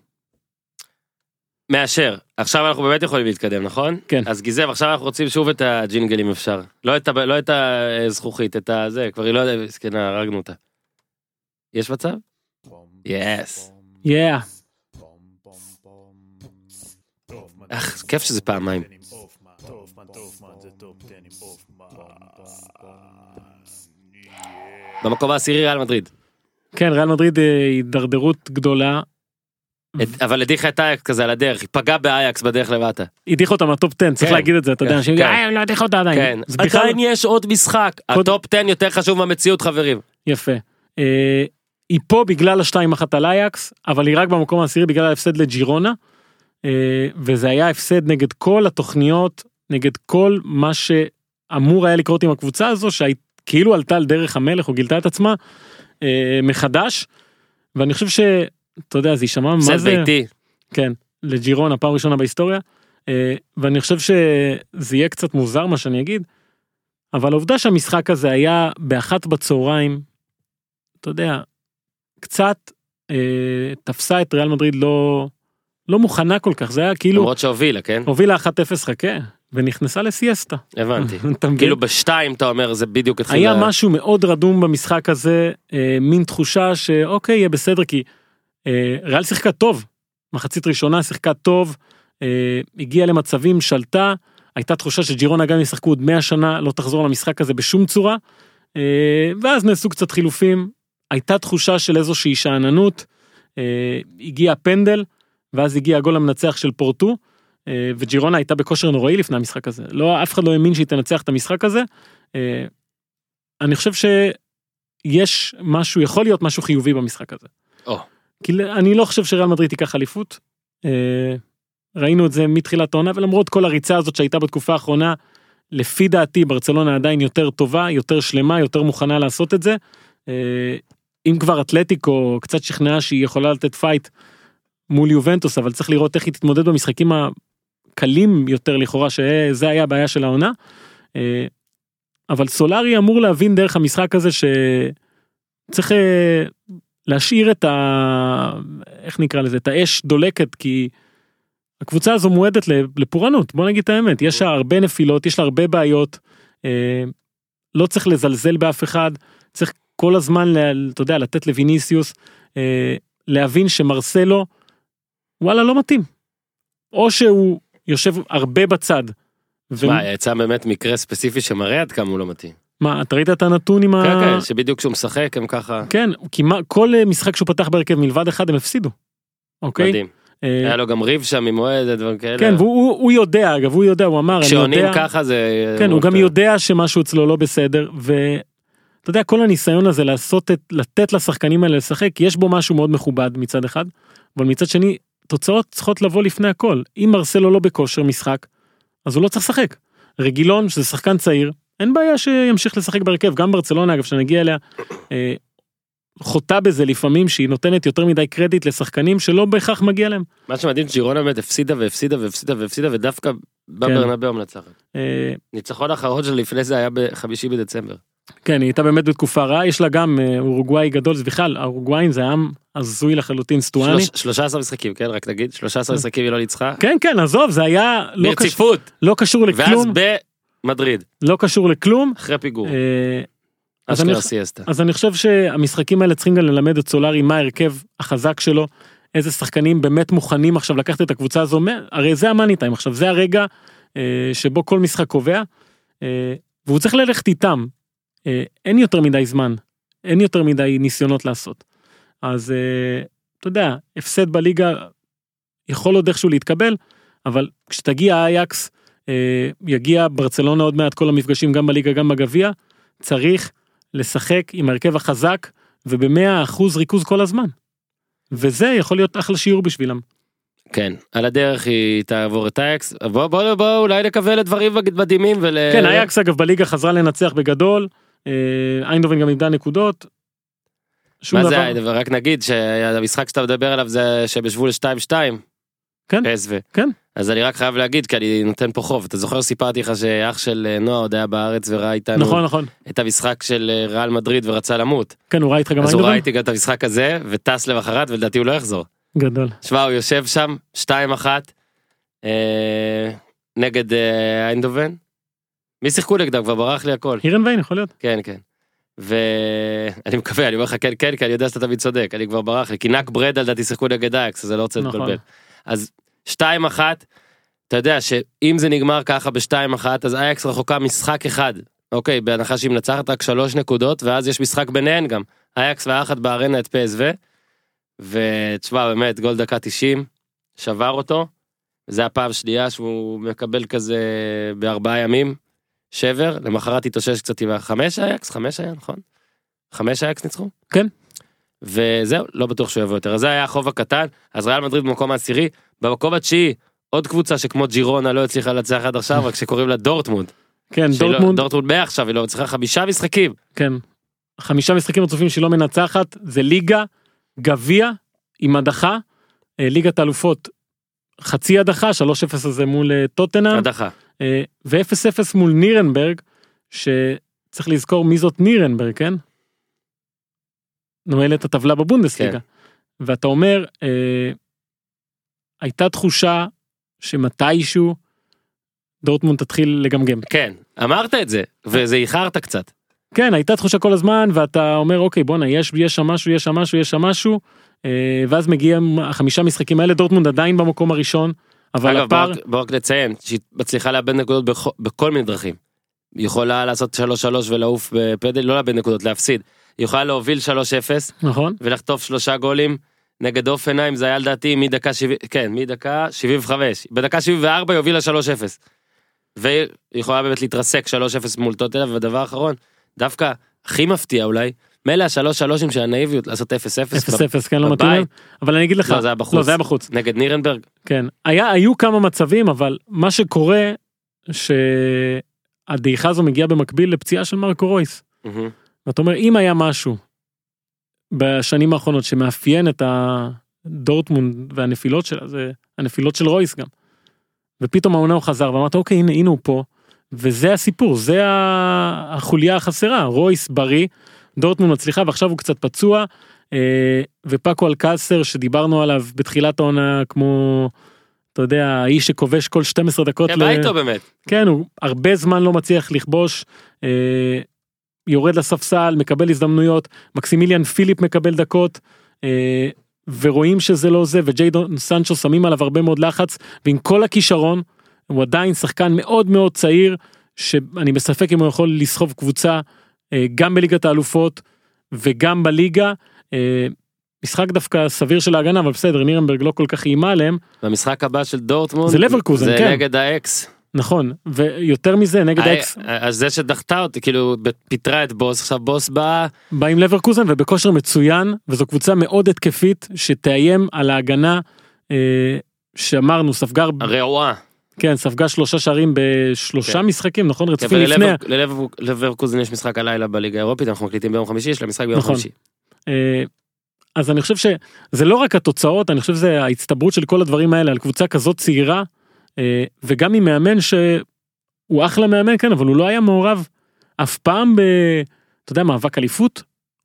מאשר עכשיו אנחנו באמת יכולים להתקדם נכון כן. אז גיזם עכשיו אנחנו רוצים שוב את הג'ינגל אם אפשר לא את, לא את הזכוכית את הזה כבר היא לא יודעת זקנה הרגנו אותה. יש מצב? יס. יאה. אך כיף שזה פעמיים. במקום העשירי ריאל מדריד. כן ריאל מדריד אה, הידרדרות גדולה. אבל הדיחה את אייקס כזה על הדרך היא פגעה באייקס בדרך למטה. הדיח אותה מהטופ 10 צריך כן. להגיד את זה אתה יודע כן, אנשים כן. יגידו, "אה, לא הדיח אותה עדיין. כן. עדיין יש עוד משחק. הטופ 10 יותר חשוב מהמציאות חברים. יפה. היא פה בגלל השתיים אחת על אייקס אבל היא רק במקום העשירי בגלל ההפסד לג'ירונה. אה, וזה היה הפסד נגד כל התוכניות נגד כל מה שאמור היה לקרות עם הקבוצה הזו שכאילו עלתה על דרך המלך או גילתה את עצמה אה, מחדש. ואני חושב שאתה יודע זה יישמע מה זה ביתי. כן לג'ירונה פעם ראשונה בהיסטוריה. אה, ואני חושב שזה יהיה קצת מוזר מה שאני אגיד. אבל העובדה שהמשחק הזה היה באחת בצהריים, אתה יודע, קצת אה, תפסה את ריאל מדריד לא, לא מוכנה כל כך, זה היה כאילו, למרות שהובילה כן? הובילה 1-0 חכה, ונכנסה לסיאסטה. הבנתי. כאילו בשתיים אתה אומר זה בדיוק התחיל. היה משהו מאוד רדום במשחק הזה, אה, מין תחושה שאוקיי, יהיה בסדר, כי אה, ריאל שיחקה טוב, מחצית ראשונה שיחקה טוב, אה, הגיעה למצבים, שלטה, הייתה תחושה שג'ירונה גם ישחקו עוד 100 שנה, לא תחזור למשחק הזה בשום צורה, אה, ואז נעשו קצת חילופים, הייתה תחושה של איזושהי שאננות, אה, הגיע פנדל, ואז הגיע הגול המנצח של פורטו, אה, וג'ירונה הייתה בכושר נוראי לפני המשחק הזה, לא, אף אחד לא האמין שהיא תנצח את המשחק הזה. אה, אני חושב שיש משהו, יכול להיות משהו חיובי במשחק הזה. או. כי אני לא חושב שריאל מדריד תיקח אליפות. אה, ראינו את זה מתחילת העונה ולמרות כל הריצה הזאת שהייתה בתקופה האחרונה, לפי דעתי ברצלונה עדיין יותר טובה, יותר שלמה, יותר מוכנה לעשות את זה. אם כבר אתלטיקו קצת שכנעה שהיא יכולה לתת פייט מול יובנטוס, אבל צריך לראות איך היא תתמודד במשחקים הקלים יותר לכאורה, שזה היה הבעיה של העונה. אה, אבל סולארי אמור להבין דרך המשחק הזה שצריך אה, להשאיר את ה... איך נקרא לזה? את האש דולקת, כי הקבוצה הזו מועדת לפורענות, בוא נגיד את האמת, יש לה הרבה נפילות, יש לה הרבה בעיות, אה, לא צריך לזלזל באף אחד, צריך כל הזמן, אתה יודע, לתת לויניסיוס, אה, להבין שמרסלו, וואלה, לא מתאים. או שהוא יושב הרבה בצד. ו- מה, יצא באמת מקרה ספציפי שמראה עד כמה הוא לא מתאים. מה, אתה ראית את הנתון עם ה... כן, כן, שבדיוק כשהוא משחק הם ככה, כן, כמעט כל אה, משחק שהוא פתח בהרכב מלבד אחד הם הפסידו. אוקיי? מדהים. אה, היה לו גם ריב שם עם אוהד, דברים כאלה. כן, והוא הוא- הוא יודע, אגב, הוא יודע, הוא אמר, אני כשעונים יודע... ככה זה... כן, הוא גם יודע שמשהו אצלו לא בסדר, ואתה יודע, כל הניסיון הזה לעשות את, לתת לשחקנים האלה לשחק, יש בו משהו מאוד מכובד מצד אחד, אבל מצד שני, תוצאות צריכות לבוא לפני הכל. אם מרסלו לא בכושר משחק, אז הוא לא צריך לשחק. רגילון, שזה שחקן צעיר, אין בעיה שימשיך לשחק בהרכב, גם ברצלונה, אגב, שנגיע אליה, אה, חוטא בזה לפעמים שהיא נותנת יותר מדי קרדיט לשחקנים שלא בהכרח מגיע להם. מה שמדהים שג'ירונה באמת הפסידה והפסידה והפסידה והפסידה ודווקא בברנבאו מנצחת. אה, ניצחון האחרון שלה לפני זה היה בחמישי בדצמבר. כן, היא הייתה באמת בתקופה רעה, יש לה גם אה, אורוגוואי גדול, זה בכלל, האורוגוואים זה עם הזוי לחלוטין, סטואני. שלוש- 13 משחקים, כן? רק נגיד, 13 משחקים היא לא ניצחה. כן, כן, עזוב, זה היה לא. ברציפות. לא קשור ואז לכלום, במדריד, לא קשור לכלום. אחרי פיגור. אה, אז אני-. אז אני חושב שהמשחקים האלה צריכים גם ללמד את סולארי מה ההרכב החזק שלו, איזה שחקנים באמת מוכנים עכשיו לקחת את הקבוצה הזו, הרי זה המאני טיים עכשיו, זה הרגע אה, שבו כל משחק קובע, אה, והוא צריך ללכת איתם. אה, אין יותר מדי זמן, אין יותר מדי ניסיונות לעשות. אז אה, אתה יודע, הפסד בליגה יכול עוד איכשהו להתקבל, אבל כשתגיע אייקס, אה, יגיע ברצלונה עוד מעט כל המפגשים גם בליגה גם בגביע, צריך לשחק עם ההרכב החזק ובמאה אחוז ריכוז כל הזמן. וזה יכול להיות אחלה שיעור בשבילם. כן, על הדרך היא תעבור את אייקס. בוא בוא בוא אולי נקווה לדברים מדהימים ול... כן, אייקס אגב בליגה חזרה לנצח בגדול, איינדובן גם איבדה נקודות. מה. זה היה? רק נגיד שהמשחק שאתה מדבר עליו זה שהם ישבו ל-2-2. כן. פסו. כן. אז אני רק חייב להגיד כי אני נותן פה חוב אתה זוכר סיפרתי לך שאח של אה, נועה עוד היה בארץ וראה איתנו נכון נכון. את המשחק של אה, ריאל מדריד ורצה למות. כן, הוא ראה איתך גם אז הוא איינדובן? ראה איתי גם את המשחק הזה וטס למחרת ולדעתי הוא לא יחזור. גדול. שמע הוא יושב שם 2-1 אה, נגד אה, איינדובן. מי שיחקו נגדם כבר ברח לי הכל. הירן ויין יכול להיות. כן כן. ואני מקווה אני אומר לך כן כן כי אני יודע שאתה תמיד צודק אני כבר ברח לי כי נק ברדה לדעתי שיחקו נגד אייקס אז אני לא רוצה נכון. להתבלבל. אז 2-1 אתה יודע שאם זה נגמר ככה ב-2-1 אז אייקס רחוקה משחק אחד אוקיי בהנחה שהיא מנצחת רק שלוש נקודות ואז יש משחק ביניהן גם אייקס והאחת בארנה את פסו. ותשמע באמת גול דקה 90 שבר אותו. זה הפעם שנייה שהוא מקבל כזה בארבעה ימים שבר למחרת התאושש קצת עם החמש אייקס חמש היה נכון? חמש אייקס ניצחו? כן. וזהו לא בטוח שהוא יבוא יותר אז זה היה החוב הקטן אז ריאל מדריד במקום העשירי במקום התשיעי עוד קבוצה שכמו ג'ירונה לא הצליחה לנצח עד עכשיו רק שקוראים לה דורטמונד. כן, דורטמונד, דורטמונד מעכשיו היא לא צריכה חמישה משחקים. כן. חמישה משחקים רצופים שהיא לא מנצחת, זה ליגה, גביע, עם הדחה, אה, ליגת האלופות, חצי הדחה, 3-0 הזה מול אה, טוטנאם, הדחה. אה, ו-0-0 מול נירנברג, שצריך לזכור מי זאת נירנברג, כן? נועלת הטבלה בבונדסליגה. כן. ואתה אומר, אה, הייתה תחושה שמתישהו דורטמונד תתחיל לגמגם. כן אמרת את זה וזה איחרת קצת. כן, הייתה תחושה כל הזמן, ואתה אומר, אוקיי, בואנה, יש, יש שם משהו, יש שם משהו, יש שם משהו, אה, ואז מגיעים החמישה משחקים האלה, דורטמונד עדיין במקום הראשון, אבל אגב הפער, בוא רק- נציין שהיא מצליחה לאבד נקודות בכ- בכל מיני דרכים. היא יכולה לעשות 3-3 ולעוף בפדל לא לאבד נקודות להפסיד. היא יכולה להוביל 3-0 נכון? ולחטוף שלושה גולים נגד אופנהיים זה היה לדעתי מדקה 70 כן מדקה 75 בדקה 74 היא הובילה 3-0. והיא יכולה באמת להתרסק 3-0 מול טוטנה והדבר האחרון דווקא הכי מפתיע אולי מילא השלוש שלושים של הנאיביות לעשות 0-0. 0-0 כן לא. מתאים להם. אבל אני אגיד לך לא, זה היה בחוץ. לא זה היה בחוץ נגד נירנברג. כן היה היו כמה מצבים אבל מה שקורה שהדעיכה הזו מגיעה במקביל לפציעה של מרקו רויס. ואתה אומר אם היה משהו בשנים האחרונות שמאפיין את הדורטמונד והנפילות שלה זה הנפילות של רויס גם. ופתאום העונה הוא חזר ואמרת אוקיי הנה הנה הוא פה וזה הסיפור זה החוליה החסרה רויס בריא דורטמונד מצליחה ועכשיו הוא קצת פצוע אה, ופאקו אלקסר שדיברנו עליו בתחילת העונה כמו אתה יודע האיש שכובש כל 12 דקות. כן, ל- איתו באמת? כן, הוא הרבה זמן לא מצליח לכבוש, אה, יורד לספסל, מקבל הזדמנויות, מקסימיליאן פיליפ מקבל דקות, אה, ורואים שזה לא זה, וג'יידון סנצ'ו שמים עליו הרבה מאוד לחץ, ועם כל הכישרון, הוא עדיין שחקן מאוד מאוד צעיר, שאני בספק אם הוא יכול לסחוב קבוצה, גם בליגת האלופות וגם בליגה. אה, משחק דווקא סביר של ההגנה, אבל בסדר, נירנברג לא כל כך איימה עליהם, במשחק הבא של דורטמונד. זה לברקוזן, זה כן. נגד האקס. נכון, ויותר מזה, נגד האקס, אז זה שדחתה אותי כאילו פיטרה את בוס עכשיו בוס בא בא עם לברקוזן ובכושר מצוין וזו קבוצה מאוד התקפית שתאיים על ההגנה אה, שאמרנו ספגה רעועה. כן ספגה שלושה שערים בשלושה כן. משחקים נכון כן, רצופים לפני וללבר- ללבר- לברקוזן יש משחק הלילה בליגה האירופית אנחנו מקליטים ביום חמישי יש לה משחק ביום נכון. חמישי. אה, אז אני חושב שזה לא רק התוצאות אני חושב שזה ההצטברות של כל הדברים האלה על קבוצה כזאת צעירה אה, וגם עם מאמן שהוא אחלה מאמן כן אבל הוא לא היה מעורב אף פעם ב... אתה יודע מאבק אליפות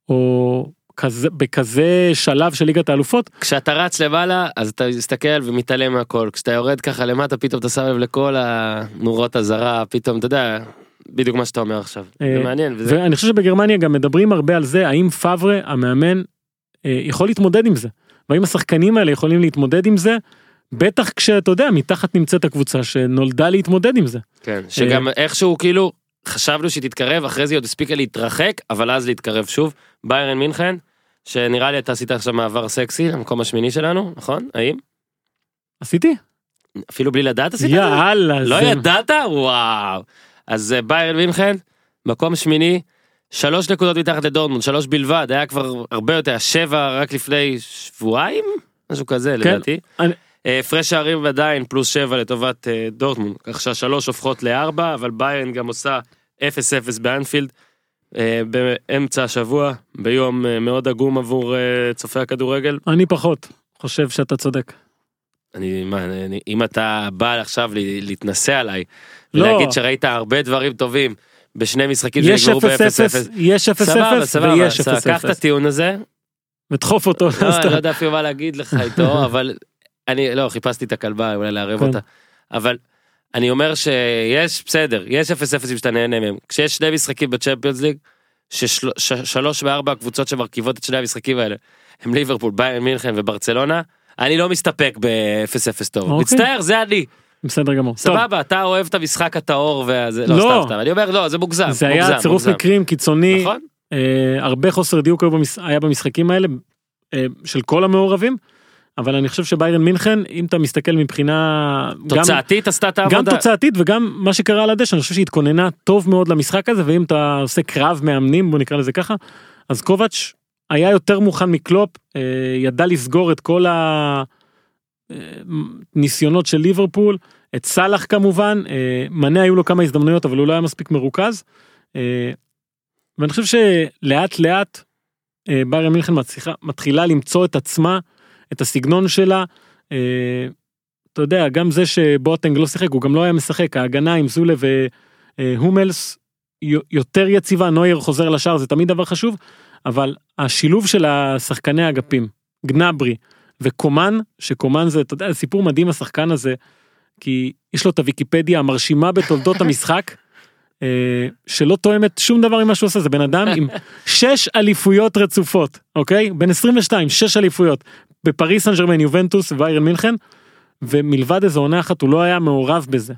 או כזה בכזה שלב של ליגת האלופות כשאתה רץ למעלה אז אתה מסתכל ומתעלם מהכל כשאתה יורד ככה למטה פתאום אתה שם לב לכל הנורות אזהרה פתאום אתה יודע בדיוק מה שאתה אומר עכשיו. אה, זה מעניין. וזה- ואני חושב שבגרמניה גם מדברים הרבה על זה האם פאברה המאמן אה, יכול להתמודד עם זה והאם השחקנים האלה יכולים להתמודד עם זה בטח כשאתה יודע מתחת נמצאת הקבוצה שנולדה להתמודד עם זה. כן, שגם איכשהו כאילו חשבנו שהיא תתקרב אחרי זה היא עוד הספיקה להתרחק אבל אז להתקרב שוב ביירן מינכן שנראה לי אתה עשית עכשיו מעבר סקסי למקום השמיני שלנו נכון האם עשיתי? אפילו בלי לדעת עשית? יאללה. לא זה- ידעת וואו אז אה, ביירן מינכן מקום שמיני שלוש נקודות מתחת לדורטמונד שלוש בלבד היה כבר הרבה יותר שבע רק לפני שבועיים משהו כזה כן. לדעתי. אני- אה, הפרש שערים עדיין פלוס שבע לטובת אה, דורטמונד כך שהשלוש הופכות לארבע אבל ביירן גם עושה 0-0 באנפילד באמצע השבוע ביום אה, מאוד עגום עבור אה, צופי הכדורגל. אני פחות חושב שאתה צודק. אני, מה, אני, אם אתה בא עכשיו להתנסה עליי, לא. ולהגיד שראית הרבה דברים טובים בשני משחקים שנגמרו 0-0, ב-0-0, יש 0-0 סבבה, סבבה, ויש סבבה, קח את 0-0. הטיעון הזה, ודחוף אותו. לא, אני לא יודע אפילו מה להגיד לך איתו, אבל אני, לא, חיפשתי את הכלבה, אולי לערב כן. אותה, אבל אני אומר שיש, בסדר, יש 0-0 שאתה נהנה מהם, כשיש שני משחקים בצ'מפיונס ליג, ששלוש וארבע הקבוצות שמרכיבות את שני המשחקים האלה, הם ליברפול, ביירן מינכן וברצלונה, אני לא מסתפק ב-0-0 טוב, אוקיי. מצטער, זה אני. בסדר גמור. טוב, סבבה, אתה אוהב את המשחק הטהור והזה, לא, לא. סתם סתם, אני אומר, לא, זה מוגזם, זה היה צירוף. מקרים קיצוני. נכון? אה, הרבה חוסר דיוק היה במשחקים האלה אה, של כל המעורבים אבל אני חושב שביירן מינכן אם אתה מסתכל מבחינה גם, תוצאתית עשתה את גם העבודה. תוצאתית וגם מה שקרה על הדשא אני חושב שהיא התכוננה טוב מאוד למשחק הזה ואם אתה עושה קרב מאמנים בוא נקרא לזה ככה אז קובץ' היה יותר מוכן מקלופ אה, ידע לסגור את כל הניסיונות של ליברפול את סאלח כמובן אה, מנה היו לו כמה הזדמנויות אבל הוא לא היה מספיק מרוכז. אה, ואני חושב שלאט לאט אה, ביירן מינכן מתחילה למצוא את עצמה, את הסגנון שלה. אה, אתה יודע, גם זה שבואטנג לא שיחק, הוא גם לא היה משחק, ההגנה עם זולה והומלס יותר יציבה, נוייר חוזר לשער, זה תמיד דבר חשוב, אבל השילוב של השחקני האגפים, גנברי וקומן, שקומן זה, אתה יודע, סיפור מדהים השחקן הזה, כי יש לו את הוויקיפדיה המרשימה בתולדות המשחק. אה, שלא תואמת שום דבר ממה שהוא עושה זה בן אדם עם שש אליפויות רצופות אוקיי בן 22 שש אליפויות בפריס סן ג'רמן יובנטוס ויירן מינכן ומלבד איזו עונה אחת הוא לא היה מעורב בזה.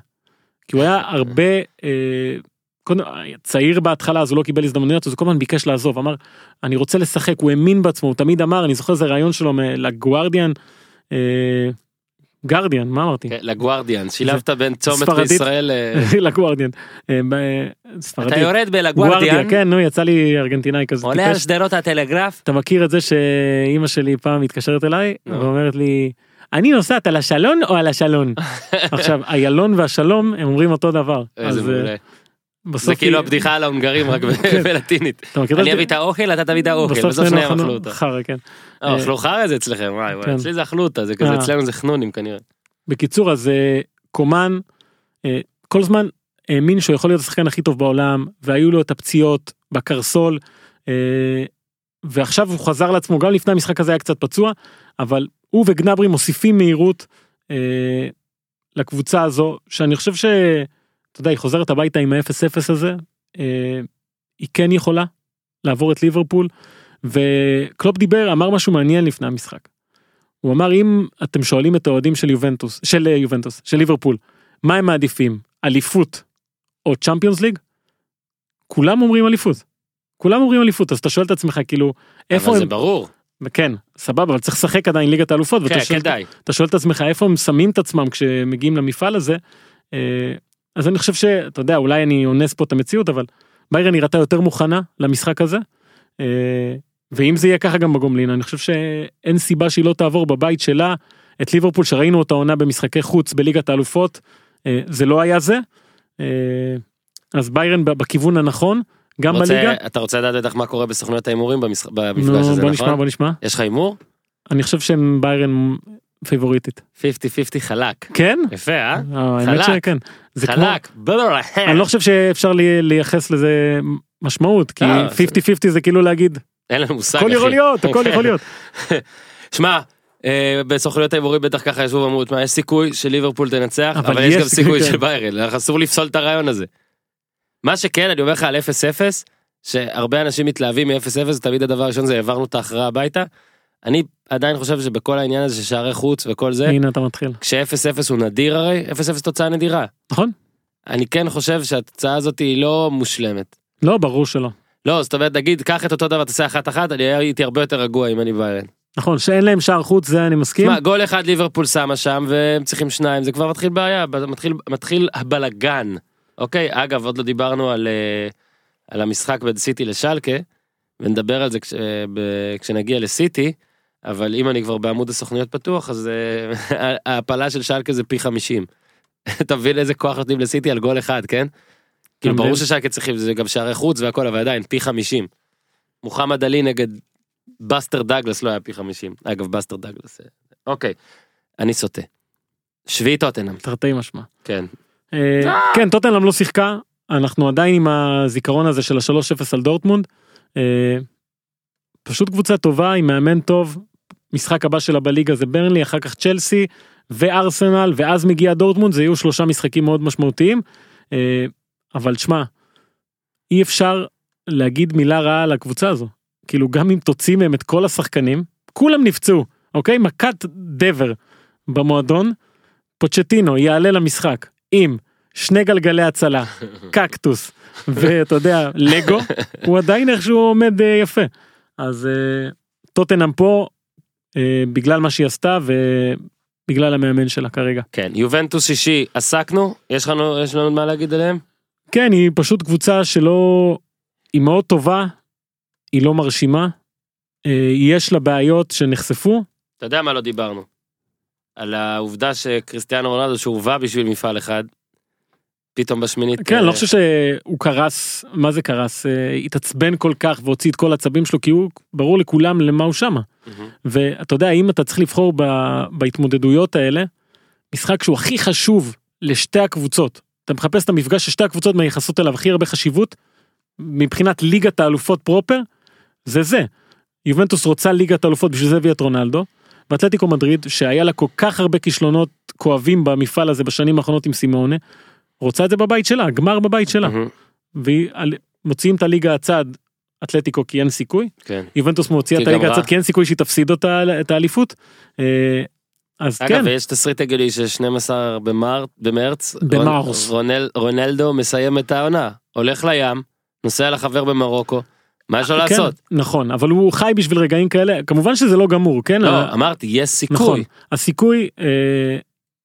כי הוא היה הרבה אה, קודם, צעיר בהתחלה אז הוא לא קיבל הזדמנויות אז הוא כל הזמן ביקש לעזוב אמר אני רוצה לשחק הוא האמין בעצמו הוא תמיד אמר אני זוכר איזה רעיון שלו לגוארדיאן. אה, גרדיאן, מה אמרתי? כן, לגוארדיאן, שילבת בין צומת. בישראל, אה, לגוארדיאן. אה, אתה. יורד בלגוארדיאן, כן, נו, יצא לי ארגנטינאי כזה. עולה על. שדרות הטלגרף, אתה מכיר את זה שאימא שלי פעם מתקשרת אליי. ואומרת לי, אני נוסעת על השלון או על השלון? עכשיו, איילון והשלום הם אומרים אותו דבר. איזה אה, מעולה. בסוף זה כאילו הבדיחה על ההונגרים רק כן. בלטינית. אני? אביא את האוכל, אתה תביא את האוכל, בסוף שניהם אכלו אותה. חרא, כן. אה, אכלו חרא זה אצלכם, וואי וואי, כן. אצלי זה אכלו אותה, זה כזה, אה. אצלנו זה חנונים כנראה. בקיצור, אז אה, קומן אה, כל הזמן האמין שהוא יכול להיות השחקן הכי טוב בעולם, והיו לו את הפציעות בקרסול, אה, ועכשיו הוא חזר לעצמו, גם לפני המשחק הזה היה קצת פצוע, אבל הוא וגנברי מוסיפים מהירות אה, לקבוצה הזו, שאני חושב ש... אתה יודע, היא חוזרת הביתה עם ה-0-0 הזה, אה, היא כן יכולה לעבור את ליברפול, וקלופ דיבר, אמר משהו מעניין לפני המשחק. הוא אמר אם אתם שואלים את האוהדים של יובנטוס, של אה, יובנטוס, של ליברפול, מה הם מעדיפים, אליפות או צ'מפיונס ליג? כולם אומרים אליפות. כולם אומרים אליפות, אז אתה שואל את עצמך כאילו, איפה אבל זה הם, ברור, כן, סבבה, אבל צריך לשחק עדיין ליגת האלופות, ואתה כן, שואל, כדאי. אתה שואל את עצמך איפה הם שמים את עצמם כשמגיעים למפעל הזה. אז אני חושב שאתה יודע, אולי אני אונס פה את המציאות, אבל ביירן נראתה יותר מוכנה למשחק הזה. אה, ואם זה יהיה ככה גם בגומלין, אני חושב שאין סיבה שהיא לא תעבור בבית שלה את ליברפול שראינו אותה עונה במשחקי חוץ בליגת האלופות, אה, זה לא היה זה. אה, אז ביירן בכיוון הנכון, גם רוצה- בליגה. אתה רוצה לדעת בטח מה קורה בסוכנויות ההימורים נו, במפגש הזה, בוא נשמע, נכון? בוא נשמע. יש לך הימור? אני חושב שהם ביירן פייבוריטית. 50-50 חלק. כן? יפה, אה? חלק. זה כמו, חלק. ברור. אני לא חושב שאפשר לי- לייחס לזה משמעות, כי אה, 50-50 זה כאילו להגיד, אין לנו מושג, הכל אחי. יכול להיות, הכל יכול להיות. שמע, אה, בסוכנויות ההימורים בטח ככה ישבו ואמרו, "תשמע, יש סיכוי שליברפול תנצח, אבל יש גם סיכוי של כן. ביירן, אנחנו אסור לפסול את הרעיון הזה. מה שכן, אני אומר לך על 0-0, שהרבה אנשים מתלהבים מ-0-0, תמיד הדבר הראשון זה העברנו את ההכרעה הביתה. אני עדיין חושב שבכל העניין הזה של שערי חוץ וכל זה, הנה אתה מתחיל. כש-0-0 הוא נדיר הרי, 0-0 תוצאה נדירה. נכון? אני כן חושב שהתוצאה הזאת היא לא מושלמת. לא, ברור שלא. לא, זאת אומרת, נגיד, קח את אותו דבר, תעשה אחת אחת, אני הייתי הרבה יותר רגוע אם אני ביירן. נכון, שאין להם שער חוץ, זה אני מסכים. מה, גול אחד ליברפול שמה שם, והם צריכים שניים, זה כבר מתחיל בעיה, מתחיל, מתחיל הבלגן. אוקיי, אגב, עוד לא דיברנו על, אה, על המשחק בין סיטי לשלקה, ונדבר על זה כש, ב, כשנגיע לסיטי, אבל אם אני כבר בעמוד הסוכנויות פתוח, אז אה, ההעפלה של שלקה זה פי 50. אתה מבין איזה כוח נותנים לסיטי על גול אחד, כן? כאילו. ברור ששלקה צריכים, זה גם שערי חוץ והכל, אבל עדיין, פי 50. מוחמד עלי נגד בסטר דאגלס לא היה פי 50. אגב, בסטר דאגלס. אה, אוקיי, אני סוטה. שביעי טוטנאם, תרתי משמע. כן. אה, כן, טוטנאם לא שיחקה, אנחנו עדיין עם הזיכרון הזה של ה-3-0 על דורטמונד. פשוט קבוצה טובה, עם מאמן טוב. משחק הבא שלה בליגה זה ברנלי, אחר כך צ'לסי וארסנל, ואז מגיע דורטמונד, זה יהיו שלושה משחקים מאוד משמעותיים. אה, אבל שמע, אי אפשר להגיד מילה רעה על הקבוצה הזו. כאילו גם אם תוציא מהם את כל השחקנים, כולם נפצעו, אוקיי? מכת דבר במועדון, פוצ'טינו יעלה למשחק עם שני גלגלי הצלה, קקטוס, ואתה יודע, לגו, הוא עדיין איכשהו עומד אה, יפה. אז אה, טוטנאם פה, בגלל מה שהיא עשתה ובגלל המאמן שלה כרגע. כן, יובנטוס שישי, עסקנו? יש לנו, יש לנו מה להגיד עליהם? כן, היא פשוט קבוצה שלא... היא מאוד טובה, היא לא מרשימה, אה, יש לה בעיות שנחשפו, אתה יודע מה לא דיברנו? על העובדה שקריסטיאנו רונלדו שהובא בשביל מפעל אחד, פתאום בשמינית... כן, אני לא אה, חושב שהוא קרס, מה זה קרס? אה, התעצבן כל כך והוציא את כל העצבים שלו, כי הוא, ברור לכולם למה הוא שמה. ואתה יודע, אם אתה צריך לבחור בהתמודדויות האלה, משחק שהוא הכי חשוב לשתי הקבוצות, אתה מחפש את המפגש ששתי הקבוצות מייחסות אליו הכי הרבה חשיבות, מבחינת ליגת האלופות פרופר, זה זה. יובנטוס רוצה ליגת האלופות, בשביל זה הביאה את רונלדו, ואתלטיקו מדריד, שהיה לה כל כך הרבה כישלונות כואבים במפעל הזה בשנים האחרונות עם סימונה, רוצה את זה בבית שלה, גמר בבית שלה. מהמם. ומוציאים את הליגה הצד, אתלטיקו כי אין סיכוי, כן. יובנטוס מוציאה את הליגה. הצד כי אין סיכוי שהיא תפסיד אותה את האליפות. אה, אז כן, אגב, ויש תסריט הגיוני של 12 במר... במרץ, במרס. רונ- רונל... רונלדו מסיים את העונה, הולך לים, נוסע לחבר במרוקו, מה יש לו כן, לעשות? נכון, אבל הוא חי בשביל רגעים כאלה, כמובן שזה לא גמור, כן? לא, ה- אמרתי, יש נכון, סיכוי. הסיכוי, אה,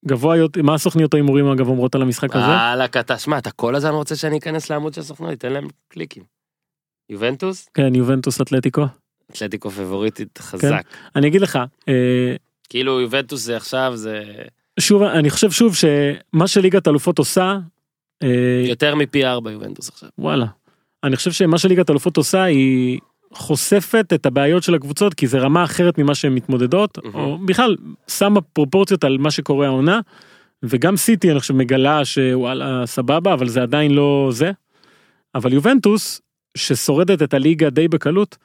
גבוה יותר, מה הסוכניות ההימורים אגב אומרות על המשחק הזה? וואלכ, אתה, שמע, אתה כל הזמן רוצה שאני אכנס לעמוד של הסוכנות, תן להם קליקים. יובנטוס? כן, יובנטוס אתלטיקו. אתלטיקו פבוריטית חזק. אני אגיד לך, אה, כאילו יובנטוס זה עכשיו, זה שוב, אני חושב שוב שמה שליגת אלופות עושה, אה, יותר מפי ארבע יובנטוס עכשיו. וואלה. אני חושב שמה שליגת אלופות עושה היא חושפת את הבעיות של הקבוצות כי זה רמה אחרת ממה שהן מתמודדות, מהמם. או בכלל שמה פרופורציות על מה שקורה העונה. וגם סיטי אני חושב מגלה שוואלה סבבה אבל זה עדיין לא זה. אבל יובנטוס ששורדת את הליגה די בקלות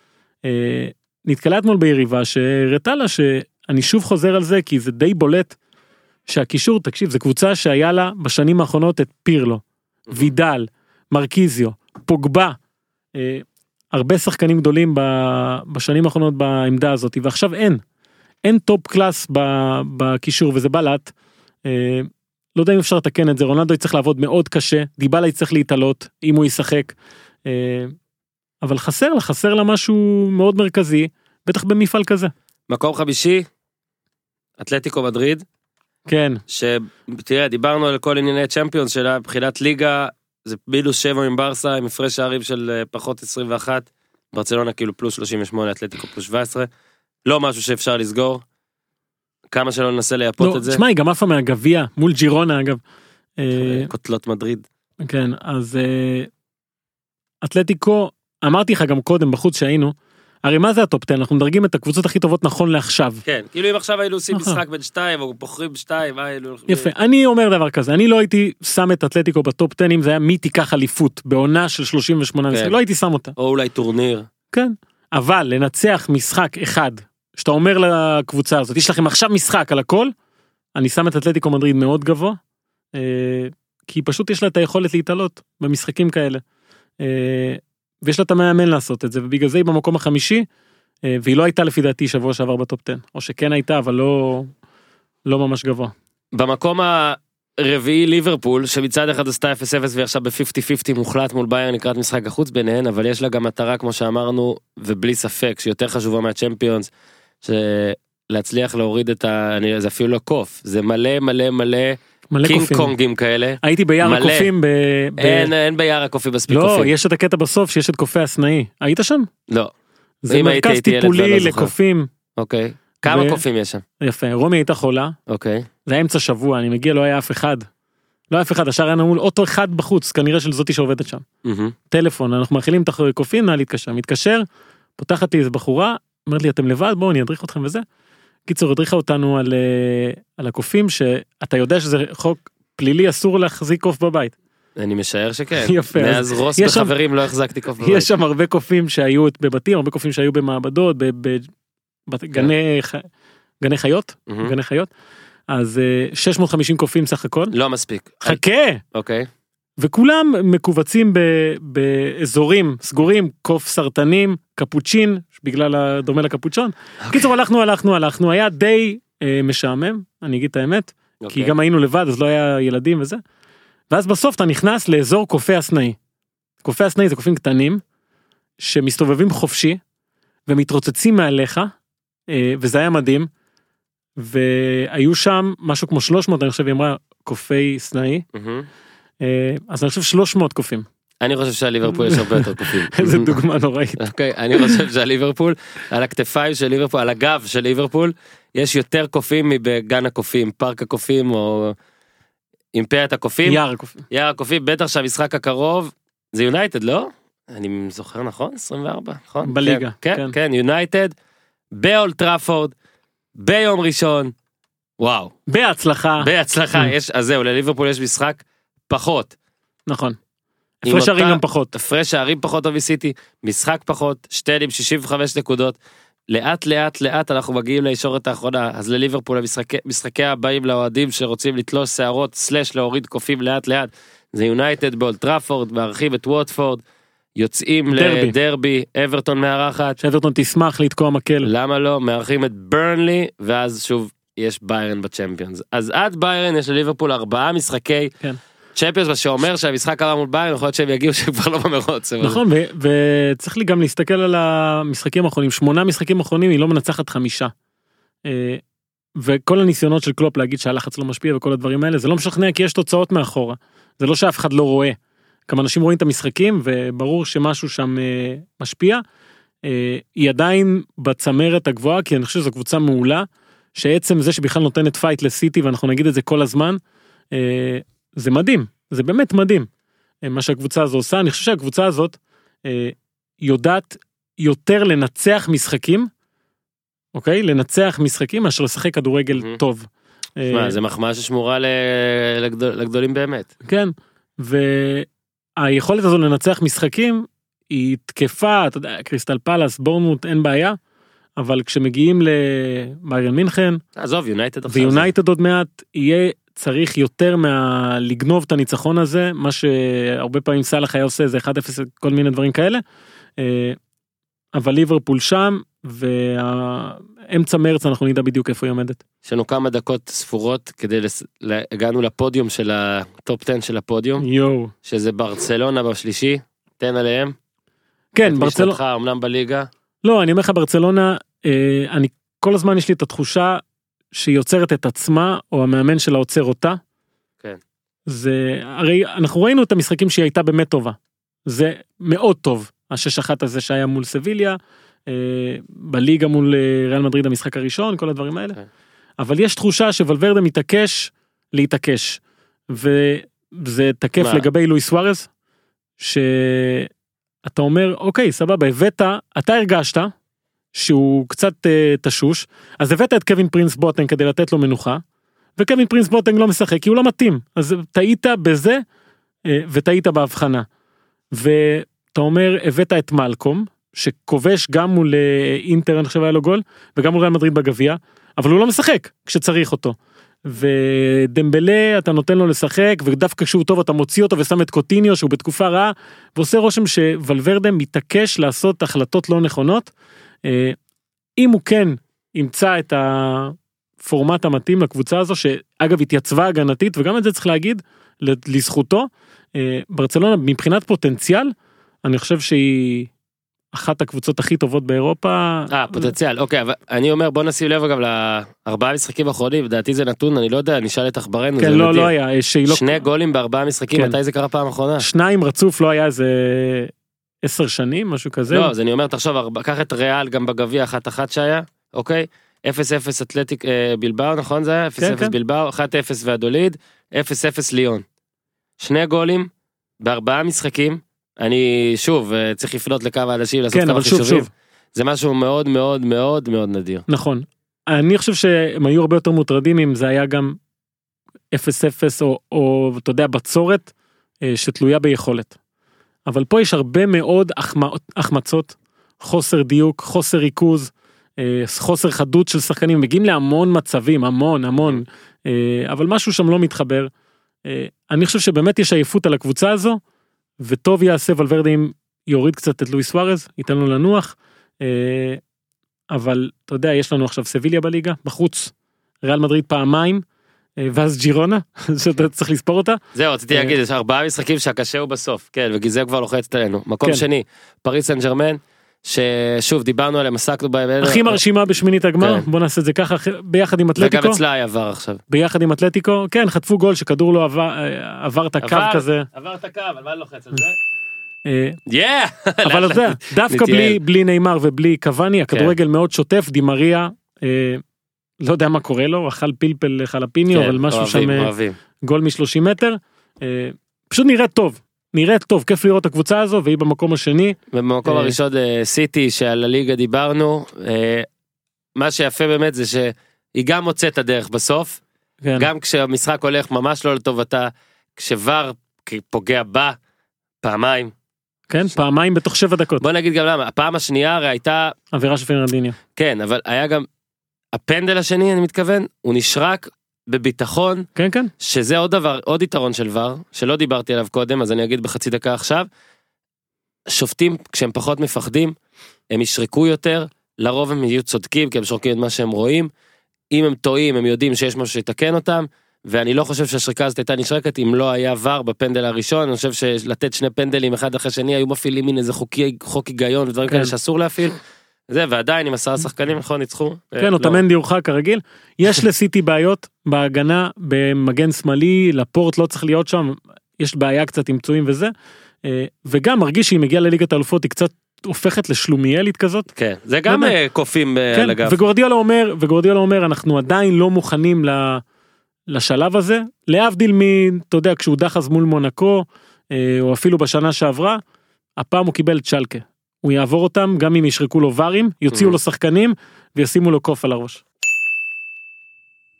אה, נתקלה אתמול ביריבה שהראתה לה שאני שוב חוזר על זה כי זה די בולט. שהקישור תקשיב זה קבוצה שהיה לה בשנים האחרונות את פירלו, וידל, מרקיזיו, פוגבה. אה, הרבה שחקנים גדולים ב- בשנים האחרונות בעמדה הזאת ועכשיו אין. אין top class בקישור וזה בלט. אה, לא יודע אם אפשר לתקן את זה רונלדו יצטרך לעבוד מאוד קשה דיבלה יצטרך להתעלות אם הוא ישחק. אה, אבל חסר לה חסר לה משהו מאוד מרכזי בטח במפעל כזה. מקום חמישי, אתלטיקו מדריד, כן שתראה, דיברנו על כל ענייני צ'מפיונס שלה, מבחינת ליגה, זה מינוס 7 עם ברסה, עם הפרש שערים של אה, פחות 21, ברצלונה כאילו פלוס 38, אתלטיקו פלוס 17, לא משהו שאפשר לסגור. כמה שלא ננסה לייפות לא, את זה, תשמע היא גם עפה מהגביע מול ג'ירונה אגב. אה, קוטלות מדריד. כן אז אה, אתלטיקו אמרתי לך גם קודם בחוץ שהיינו. הרי מה זה הטופ 10 אנחנו מדרגים את הקבוצות הכי טובות נכון לעכשיו. כן, כאילו אם עכשיו היינו עושים נכון. משחק בין שתיים, או בוחרים שתיים, מה היינו... יפה אני אומר דבר כזה אני לא הייתי שם את אתלטיקו בטופ 10 אם זה היה מי תיקח אליפות בעונה של 38 כן. משחקים לא הייתי שם אותה. או אולי טורניר. כן. אבל לנצח משחק אחד שאתה אומר לקבוצה הזאת יש לכם עכשיו משחק על הכל אני שם את אתלטיקו מדריד מאוד גבוה. אה, כי פשוט יש לה את היכולת להתעלות במשחקים כאלה. ויש לה את המאמן לעשות את זה ובגלל זה היא במקום החמישי אה, והיא לא הייתה לפי דעתי שבוע שעבר בטופ 10 או שכן הייתה אבל לא לא ממש גבוה. במקום הרביעי ליברפול שמצד אחד עשתה 0-0 והיא עכשיו ב-50-50 מוחלט מול בייר לקראת משחק החוץ ביניהן אבל יש לה גם מטרה כמו שאמרנו ובלי ספק שיותר חשובה מהצ'מפיונס. להצליח להוריד את ה... אני, זה אפילו לא קוף זה מלא מלא מלא מלא קינג קופים. קונגים כאלה. הייתי ביער מלא. הקופים ב... ב... אין אין ביער הקופי מספיק לא קופים. יש את הקטע בסוף שיש את קופי הסנאי היית שם? לא. זה הייתי, מרכז הייתי טיפולי ואני לא זוכר. לקופים. אוקיי. כמה ו- קופים יש שם? יפה רומי הייתה חולה אוקיי. זה היה אמצע שבוע אני מגיע לא היה אף אחד. לא היה אף אחד השאר היה נעול אוטו אחד בחוץ כנראה של זאתי שעובדת שם. מהמם. טלפון אנחנו מאכילים את הקופים נא להתקשר מתקשר פותחת לי איזה בחורה אומרת לי אתם לבד בואו אני אדריך אתכם וזה. קיצור הדריכה אותנו על אה, על הקופים שאתה יודע שזה חוק פלילי אסור להחזיק קוף בבית. אני משער שכן. יפה, אז מאז רוס שם- בחברים לא החזקתי קוף בבית. יש שם הרבה קופים שהיו בבתים הרבה קופים שהיו במעבדות בגני גני חיות מהמם. גני חיות. אז אה, 650 קופים סך הכל. לא מספיק. חכה אוקיי. וכולם מכווצים ב, באזורים סגורים קוף סרטנים קפוצ'ין בגלל הדומה לקפוצ'ון. קיצור הלכנו הלכנו הלכנו היה די אה, משעמם אני אגיד את האמת כי אוקיי. גם היינו לבד אז לא היה ילדים וזה. ואז בסוף אתה נכנס לאזור קופי הסנאי. קופי הסנאי זה קופים קטנים שמסתובבים חופשי ומתרוצצים מעליך אה, וזה היה מדהים. והיו שם משהו כמו 300 אני חושב היא אמרה קופי סנאי מהמם. אה, אז אני חושב 300 קופים אני חושב שעל ליברפול יש הרבה יותר קופים. איזה דוגמה נוראית. אוקיי, אני חושב שעל ליברפול, על הכתפיים של ליברפול, על הגב של ליברפול, יש יותר קופים מבגן הקופים, פארק הקופים או אימפריית הקופים. יער הקופים. יער הקופים, בטח שהמשחק הקרוב זה יונייטד, לא? אני זוכר נכון? 24, נכון? בליגה, כן, כן. כן, כן, יונייטד, באולד טראפורד, ביום ראשון, וואו, בהצלחה בהצלחה. יש, אז זהו, לליברפול יש משחק פחות. נכון. הפרש שערים גם פחות. הפרש שערים פחות מסיטי, משחק פחות, שתיהן עם 65 נקודות. לאט לאט לאט אנחנו מגיעים לישורת האחרונה, אז לליברפול המשחקי משחקי הבאים לאוהדים שרוצים לתלוש שערות סלאש להוריד קופים לאט לאט. זה יונייטד באולטראפורד, מארחים את ווטפורד, יוצאים דרבי. לדרבי, אברטון מארחת, שאברטון תשמח לתקוע מקל. למה לא, מארחים את ברנלי, ואז שוב יש ביירן בצ'מפיונס. אז עד ביירן יש לליברפול ארבעה משחקי כן. צ'מפיונס, שאומר שהמשחק הבא מול ביירן יכול להיות שהם יגיעו שהם כבר לא במרוץ. נכון וצריך לי גם להסתכל על המשחקים האחרונים שמונה משחקים אחרונים היא לא מנצחת חמישה. אה, וכל הניסיונות של קלופ להגיד שהלחץ לא משפיע וכל הדברים האלה זה לא משכנע כי יש תוצאות מאחורה. זה לא שאף אחד לא רואה. כמה אנשים רואים את המשחקים וברור שמשהו שם אה, משפיע. אה, היא עדיין בצמרת הגבוהה כי אני חושב שזו קבוצה מעולה. שעצם זה שבכלל נותנת פייט לסיטי ואנחנו נגיד את זה כל הזמן. אה, זה מדהים זה באמת מדהים. אה, מה שהקבוצה הזו עושה אני חושב שהקבוצה הזאת אה, יודעת יותר לנצח משחקים. אוקיי לנצח משחקים מאשר לשחק כדורגל מהמם. טוב. אה, שמע, זה מחמאה ששמורה לגדול- לגדולים באמת. כן. והיכולת הזו לנצח משחקים היא תקפה אתה יודע קריסטל פלאס בורנמוט אין בעיה. אבל כשמגיעים לביירן מינכן עזוב, יונייטד עכשיו. ויונייטד עוד מעט יהיה צריך יותר מה לגנוב את הניצחון הזה מה שהרבה פעמים סאלח היה עושה זה 1-0 כל מיני דברים כאלה. אה, אבל ליברפול שם והאמצע מרץ אנחנו נדע בדיוק איפה היא עומדת. יש לנו כמה דקות ספורות כדי לס... הגענו לפודיום של הטופ 10 של הפודיום, יואו. שזה ברצלונה בשלישי, תן עליהם. כן את ברצלונה. משנתך אמנם בליגה. לא, אני אומר לך ברצלונה, אה, אני כל הזמן יש לי את התחושה שהיא עוצרת את עצמה, או המאמן שלה עוצר אותה. כן. זה, הרי אנחנו ראינו את המשחקים שהיא הייתה באמת טובה. זה מאוד טוב, השש אחת הזה שהיה מול סביליה, אה, בליגה מול אה, ריאל מדריד המשחק הראשון, כל הדברים האלה. כן. אבל יש תחושה שוולברדה מתעקש להתעקש. וזה תקף מה? לגבי לואיס סוארז, שאתה אומר, אוקיי, סבבה, הבאת, אתה הרגשת שהוא קצת אה, תשוש, אז הבאת את קווין פרינס בוטנג כדי לתת לו מנוחה, וקווין פרינס בוטנג לא משחק כי הוא לא מתאים, אז טעית בזה אה, וטעית בהבחנה. ואתה אומר, הבאת את מלקום, שכובש גם מול אה, אינטר, אני חושב היה לו גול, וגם מול ריאל מדריד בגביע, אבל הוא לא משחק כשצריך אותו. ודמבלה אתה נותן לו לשחק ודווקא כשהוא טוב אתה מוציא אותו ושם את קוטיניו שהוא בתקופה רעה ועושה רושם שוולברדה מתעקש לעשות החלטות לא נכונות. אה, אם הוא כן ימצא את הפורמט המתאים לקבוצה הזו שאגב התייצבה הגנתית וגם את זה צריך להגיד לזכותו אה, ברצלונה מבחינת פוטנציאל אני חושב שהיא אחת הקבוצות הכי טובות באירופה. אה, פוטנציאל, אוקיי, אבל אני אומר בוא נשים לב אגב לארבעה משחקים האחרונים, לדעתי זה נתון, אני לא יודע, נשאל את עכברנו. כן לא. לא היה אה, לא שני גולים בארבעה משחקים, כן. מתי זה קרה פעם אחרונה? שניים רצוף לא היה איזה עשר שנים משהו כזה. לא, אז אני אומר, תחשוב, קח את ריאל גם בגביע אחת אחת שהיה, אוקיי? 0-0 אתלטיק אה, בלבאו, נכון זה היה? 0-0 כן, כן. בלבאו, 1-0 והדוליד, 0-0 ליון. שני גולים בארבעה משחקים, אני שוב אה, צריך לפנות לכמה אנשים לעשות כן, כמה אבל שוב, חישובים. שוב. זה משהו מאוד מאוד מאוד מאוד נדיר. נכון. אני חושב שהם היו הרבה יותר מוטרדים אם זה היה גם 0-0 או, או אתה יודע בצורת אה, שתלויה ביכולת. אבל פה יש הרבה מאוד החמצות, חוסר דיוק, חוסר ריכוז, אה, חוסר חדות של שחקנים, מגיעים להמון מצבים, המון המון, אה, אבל משהו שם לא מתחבר. אה, אני חושב שבאמת יש עייפות על הקבוצה הזו, וטוב יעשה ולוורדה אם יוריד קצת את לואיס סוארז, ייתן לו לנוח. אבל אתה יודע יש לנו עכשיו סביליה בליגה בחוץ ריאל מדריד פעמיים ואז ג'ירונה שאתה צריך לספור אותה זהו, רציתי אה, להגיד, יש ארבעה משחקים שהקשה הוא בסוף, כן, וגיזם כבר לוחצת עלינו. מקום כן. שני, פריס סן ג'רמן, ששוב, דיברנו עליהם, עסקנו בהם. הכי מרשימה בשמינית הגמר כן. בוא נעשה את זה ככה ביחד עם וגם אתלטיקו אצלה היה עבר עכשיו. ביחד עם אתלטיקו כן חטפו גול שכדור לא עבר אה, עבר את הקו כזה עבר את הקו, על מה לוחץ על זה? אה! אבל אתה יודע דווקא. בלי נאמר ובלי קוואני הכדורגל מאוד שוטף דימריה אה, לא יודע מה קורה לו אכל פלפל חלפיניו כן, אבל משהו שם אה, אוהבים. גול מ-30 מטר. אה, פשוט נראית טוב. נראית טוב, כיף לראות את הקבוצה הזו והיא במקום השני. ובמקום אה, הראשון אה, סיטי שעל הליגה דיברנו, אה, מה שיפה באמת זה שהיא גם מוצאת את הדרך בסוף, כן. גם כשהמשחק הולך ממש לא לטובתה, כשוואר פוגע בה פעמיים. כן, פעמיים בתוך שבע דקות. בוא נגיד גם למה, הפעם השנייה הרי הייתה, עבירה של פרננדיניו. כן, אבל היה גם, הפנדל השני אני מתכוון, הוא נשרק בביטחון, כן, כן. שזה עוד דבר, עוד יתרון של ור, שלא דיברתי עליו קודם, אז אני אגיד בחצי דקה עכשיו. שופטים, כשהם פחות מפחדים, הם ישרקו יותר, לרוב הם יהיו צודקים, כי הם שורקים את מה שהם רואים. אם הם טועים, הם יודעים שיש משהו שיתקן אותם, ואני לא חושב שהשריקה הזאת הייתה נשרקת אם לא היה ור בפנדל הראשון, אני חושב שלתת שני פנדלים אחד אחרי שני היו מפעילים מין איזה חוקי, חוק היגיון ודברים כן. כאלה שאסור להפעיל. זה, ועדיין עם עשרה שחקנים, נכון, ניצחו? אה, כן, לא. אוטמנדי הורחק כרגיל. יש לסיטי בעיות בהגנה, במגן שמאלי, לפורט לא צריך להיות שם, יש בעיה קצת עם פצועים וזה. אה, וגם מרגיש שהיא מגיעה לליגת האלופות, היא קצת הופכת לשלומיאלית כזאת. כן, זה גם. אה, קופים כן, על הגב. וגורדיאלה אומר, וגורדיאלה אומר, אנחנו עדיין לא מוכנים לשלב הזה, להבדיל מ... אתה יודע, כשהוא דחס מול מונקו, או אפילו בשנה שעברה, הפעם הוא קיבל את שלקה. הוא יעבור אותם, גם אם ישרקו לו ברים, יוציאו Mhm. לו שחקנים, וישימו לו קוף על הראש.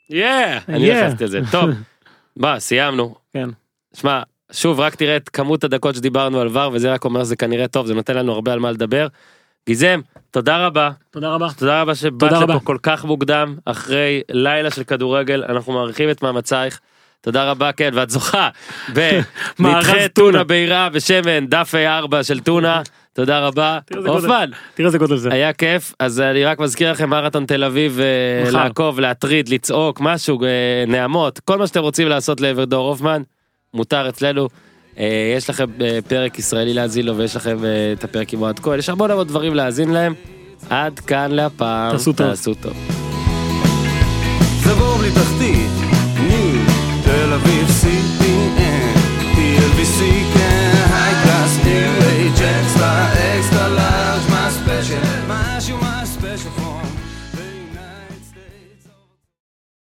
יא, אני Yeah. לקחתי את זה. טוב, בוא, סיימנו. כן. שמע, שוב, רק תראה את כמות הדקות שדיברנו על ור, וזה רק אומר שזה כנראה טוב, זה נותן לנו הרבה על מה לדבר. גיזם, תודה רבה. תודה רבה. תודה רבה שבאת לפה. כל כך מוקדם, אחרי לילה של כדורגל, אנחנו מעריכים את מאמצייך. תודה רבה, כן, ואת זוכה בנדחי טונה. טונה בעירה ושמן, דף A4 של טונה. תודה רבה. הופמן, תראה איזה גודל זה. היה כיף, אז אני רק מזכיר לכם מרתון תל אביב, אה. לעקוב, להטריד, לצעוק, משהו, אה, נעמות, כל מה שאתם רוצים לעשות לעבר דור הופמן, מותר אצלנו. אה, יש לכם פרק ישראלי להאזין לו ויש לכם את הפרק עם אוהד כהן, יש המון המון דברים להאזין להם. עד כאן להפעם, תעשו טוב. תעשו טוב.